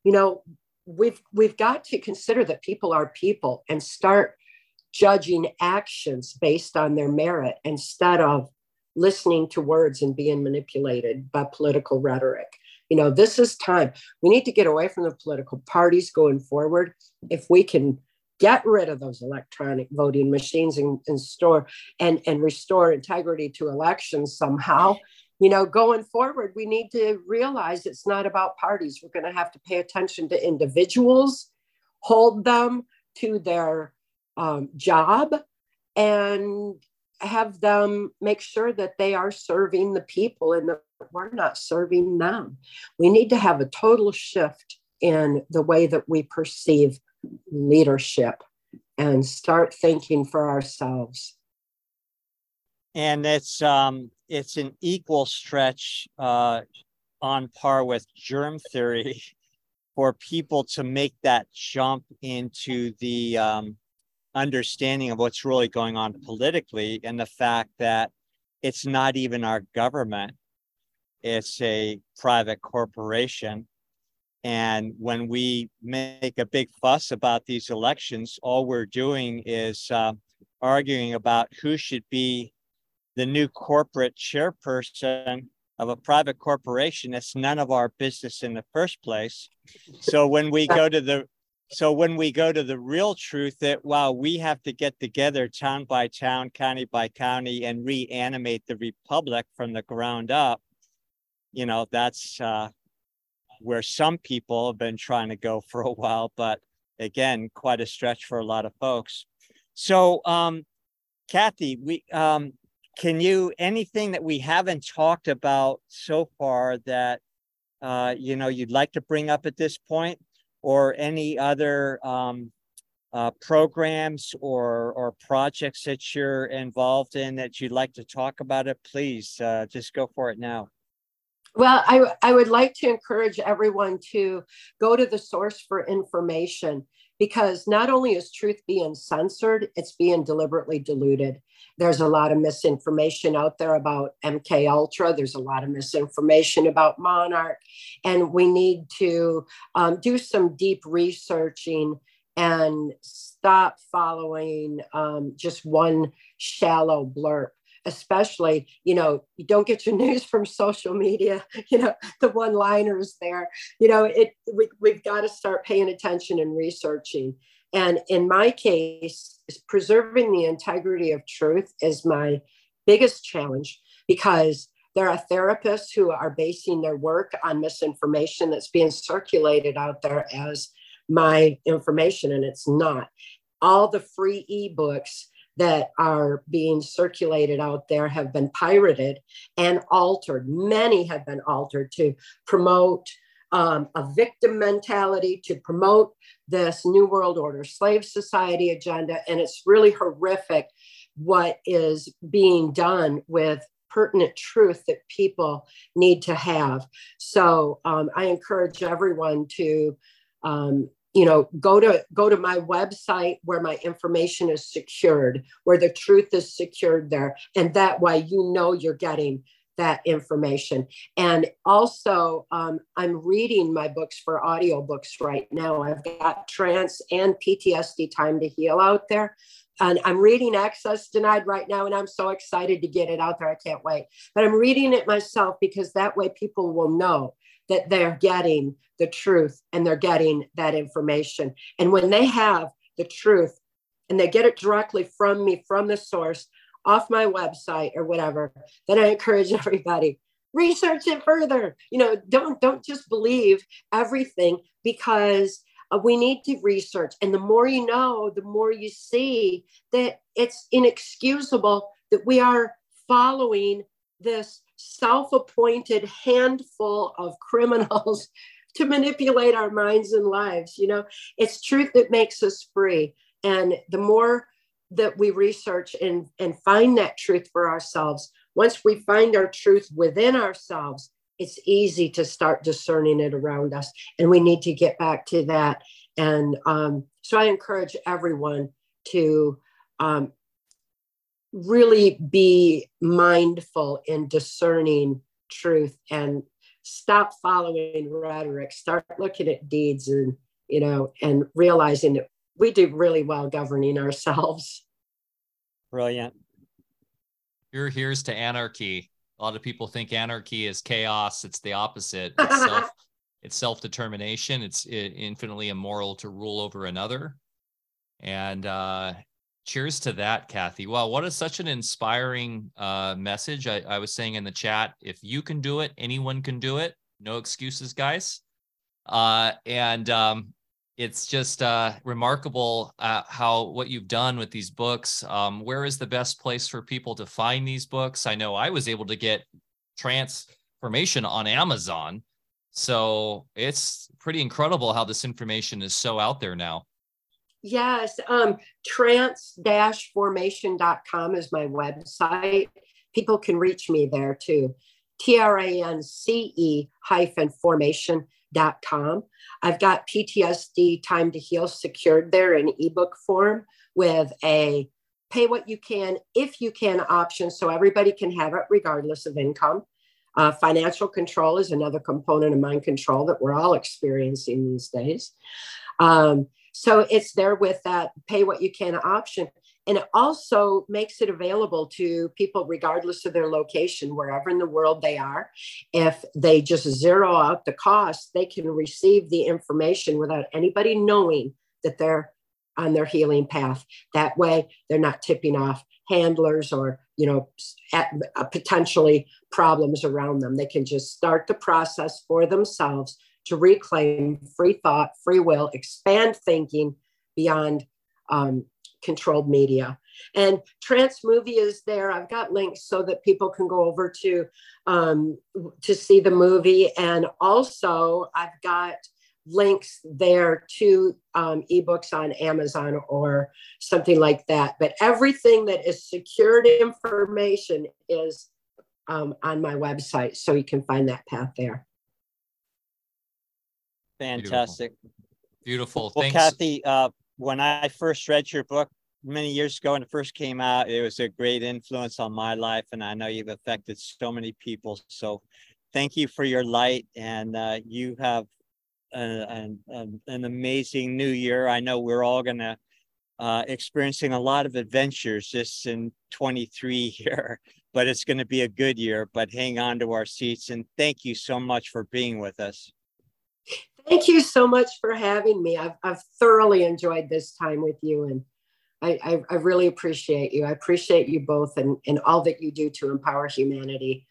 Speaker 3: you know we've we've got to consider that people are people and start judging actions based on their merit instead of listening to words and being manipulated by political rhetoric. You know this is time. We need to get away from the political parties going forward. If we can get rid of those electronic voting machines and, and store and, and restore integrity to elections somehow you know, going forward, we need to realize it's not about parties. We're going to have to pay attention to individuals, hold them to their um, job, and have them make sure that they are serving the people and that we're not serving them. We need to have a total shift in the way that we perceive leadership and start thinking for ourselves.
Speaker 2: And it's um, it's an equal stretch uh, on par with germ theory for people to make that jump into the um, understanding of what's really going on politically and the fact that it's not even our government, it's a private corporation. And when we make a big fuss about these elections, all we're doing is uh, arguing about who should be the new corporate chairperson of a private corporation that's none of our business in the first place. So when we go to the so when we go to the real truth that wow we have to get together town by town county by county and reanimate the republic from the ground up you know that's uh, where some people have been trying to go for a while but again quite a stretch for a lot of folks so um cathy we um can you anything that we haven't talked about so far that uh, you know you'd like to bring up at this point? Or any other um, uh, programs or or projects that you're involved in that you'd like to talk about it? Please uh, just go for it now.
Speaker 3: Well I, I would like to encourage everyone to go to the source for information because not only is truth being censored it's being deliberately diluted. There's a lot of misinformation out there about MK Ultra. There's a lot of misinformation about Monarch, and we need to um, do some deep researching and stop following um, just one shallow blurb especially you know you don't get your news from social media you know the one liners there you know it we, we've got to start paying attention and researching and in my case, preserving the integrity of truth is my biggest challenge because there are therapists who are basing their work on misinformation that's being circulated out there as my information, and it's not. All the free ebooks that are being circulated out there have been pirated and altered. Many have been altered to promote um, a victim mentality to promote this New World Order slave society agenda. And it's really horrific what is being done with pertinent truth that people need to have. So um, I encourage everyone to, um, you know, go to go to my website where my information is secured, where the truth is secured there, and that way you know you're getting that information. And also, um, I'm reading my books for audiobooks right now. I've got trance and PTSD Time to Heal out there. And I'm reading Access Denied right now, and I'm so excited to get it out there. I can't wait. But I'm reading it myself because that way people will know that they're getting the truth and they're getting that information. And when they have the truth and they get it directly from me, from the source, off my website or whatever, then I encourage everybody research it further. You know, don't don't just believe everything because uh, we need to research. And the more you know, the more you see that it's inexcusable that we are following this self-appointed handful of criminals to manipulate our minds and lives. You know, it's truth that makes us free. And the more that we research and, and find that truth for ourselves, once we find our truth within ourselves, it's easy to start discerning it around us. And we need to get back to that. And um, so I encourage everyone to um, really be mindful in discerning truth and stop following rhetoric, start looking at deeds and, you know, and realizing that we do really well governing ourselves.
Speaker 2: Brilliant.
Speaker 1: Here, here's to anarchy. A lot of people think anarchy is chaos. It's the opposite. It's self, it's self-determination. It's infinitely immoral to rule over another. And uh, cheers to that, Cathy. Well, what is such an inspiring uh, message. I, I was saying in the chat, if you can do it, anyone can do it. No excuses, guys. Uh, and um, it's just uh, remarkable uh, how what you've done with these books. Um, where is the best place for people to find these books? I know I was able to get Trance Formation on Amazon. So it's pretty incredible how this information is so out there now.
Speaker 3: Yes, um, trance-formation.com is my website. People can reach me there too. T R A N C E hyphen formation com. I've got PTSD Time to Heal secured there in ebook form with a pay what you can, if you can option so everybody can have it regardless of income. Uh, financial control is another component of mind control that we're all experiencing these days. Um, so it's there with that pay what you can option. And it also makes it available to people, regardless of their location, wherever in the world they are. If they just zero out the cost, they can receive the information without anybody knowing that they're on their healing path. That way, they're not tipping off handlers or you know at, uh, potentially problems around them. They can just start the process for themselves to reclaim free thought, free will, expand thinking beyond um, controlled media. And Trance Movie is there. I've got links so that people can go over to um, to see the movie, and also I've got links there to um, ebooks on Amazon or something like that. But everything that is secured information is um, on my website, so you can find that path there.
Speaker 2: Fantastic.
Speaker 1: Beautiful.
Speaker 2: Well, Thanks. Cathy, uh, when I first read your book many years ago when it first came out, it was a great influence on my life, and I know you've affected so many people. So, thank you for your light, and uh, you have an, an, an amazing new year. I know we're all gonna uh, experiencing a lot of adventures just in 23 here, but it's going to be a good year. But hang on to our seats, and thank you so much for being with us.
Speaker 3: Thank you so much for having me. I've, I've thoroughly enjoyed this time with you and I, I, I, really appreciate you. I appreciate you both and, and all that you do to empower humanity.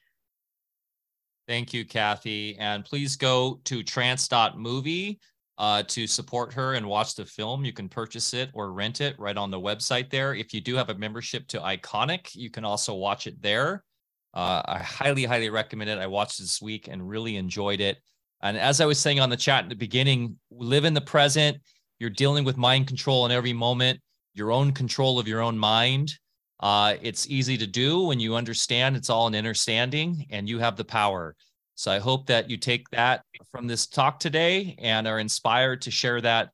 Speaker 1: Thank you, Cathy. And please go to trance.movie uh, to support her and watch the film. You can purchase it or rent it right on the website there. If you do have a membership to Ickonic, you can also watch it there. Uh, I highly, highly recommend it. I watched this week and really enjoyed it. And as I was saying on the chat in the beginning, live in the present. You're dealing with mind control in every moment, your own control of your own mind. Uh, it's easy to do when you understand it's all an understanding and you have the power. So I hope that you take that from this talk today and are inspired to share that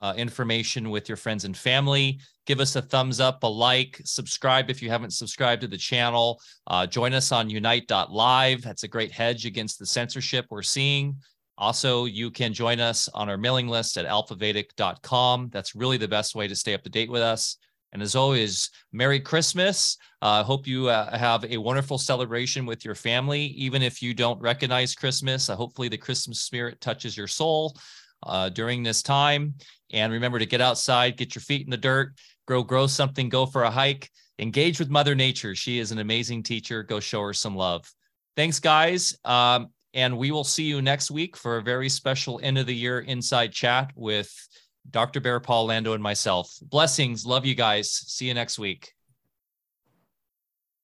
Speaker 1: uh, information with your friends and family. Give us a thumbs up, a like, subscribe if you haven't subscribed to the channel. Uh, join us on unite.live. That's a great hedge against the censorship we're seeing. Also, you can join us on our mailing list at alphavedic.com. That's really the best way to stay up to date with us. And as always, Merry Christmas. I uh, hope you uh, have a wonderful celebration with your family. Even if you don't recognize Christmas, uh, hopefully the Christmas spirit touches your soul uh, during this time. And remember to get outside, get your feet in the dirt, grow, grow something, go for a hike, engage with Mother Nature. She is an amazing teacher. Go show her some love. Thanks, guys. Um, and we will see you next week for a very special end of the year inside chat with Dr. Bear Paul Lando and myself. Blessings. Love you guys. See you next week.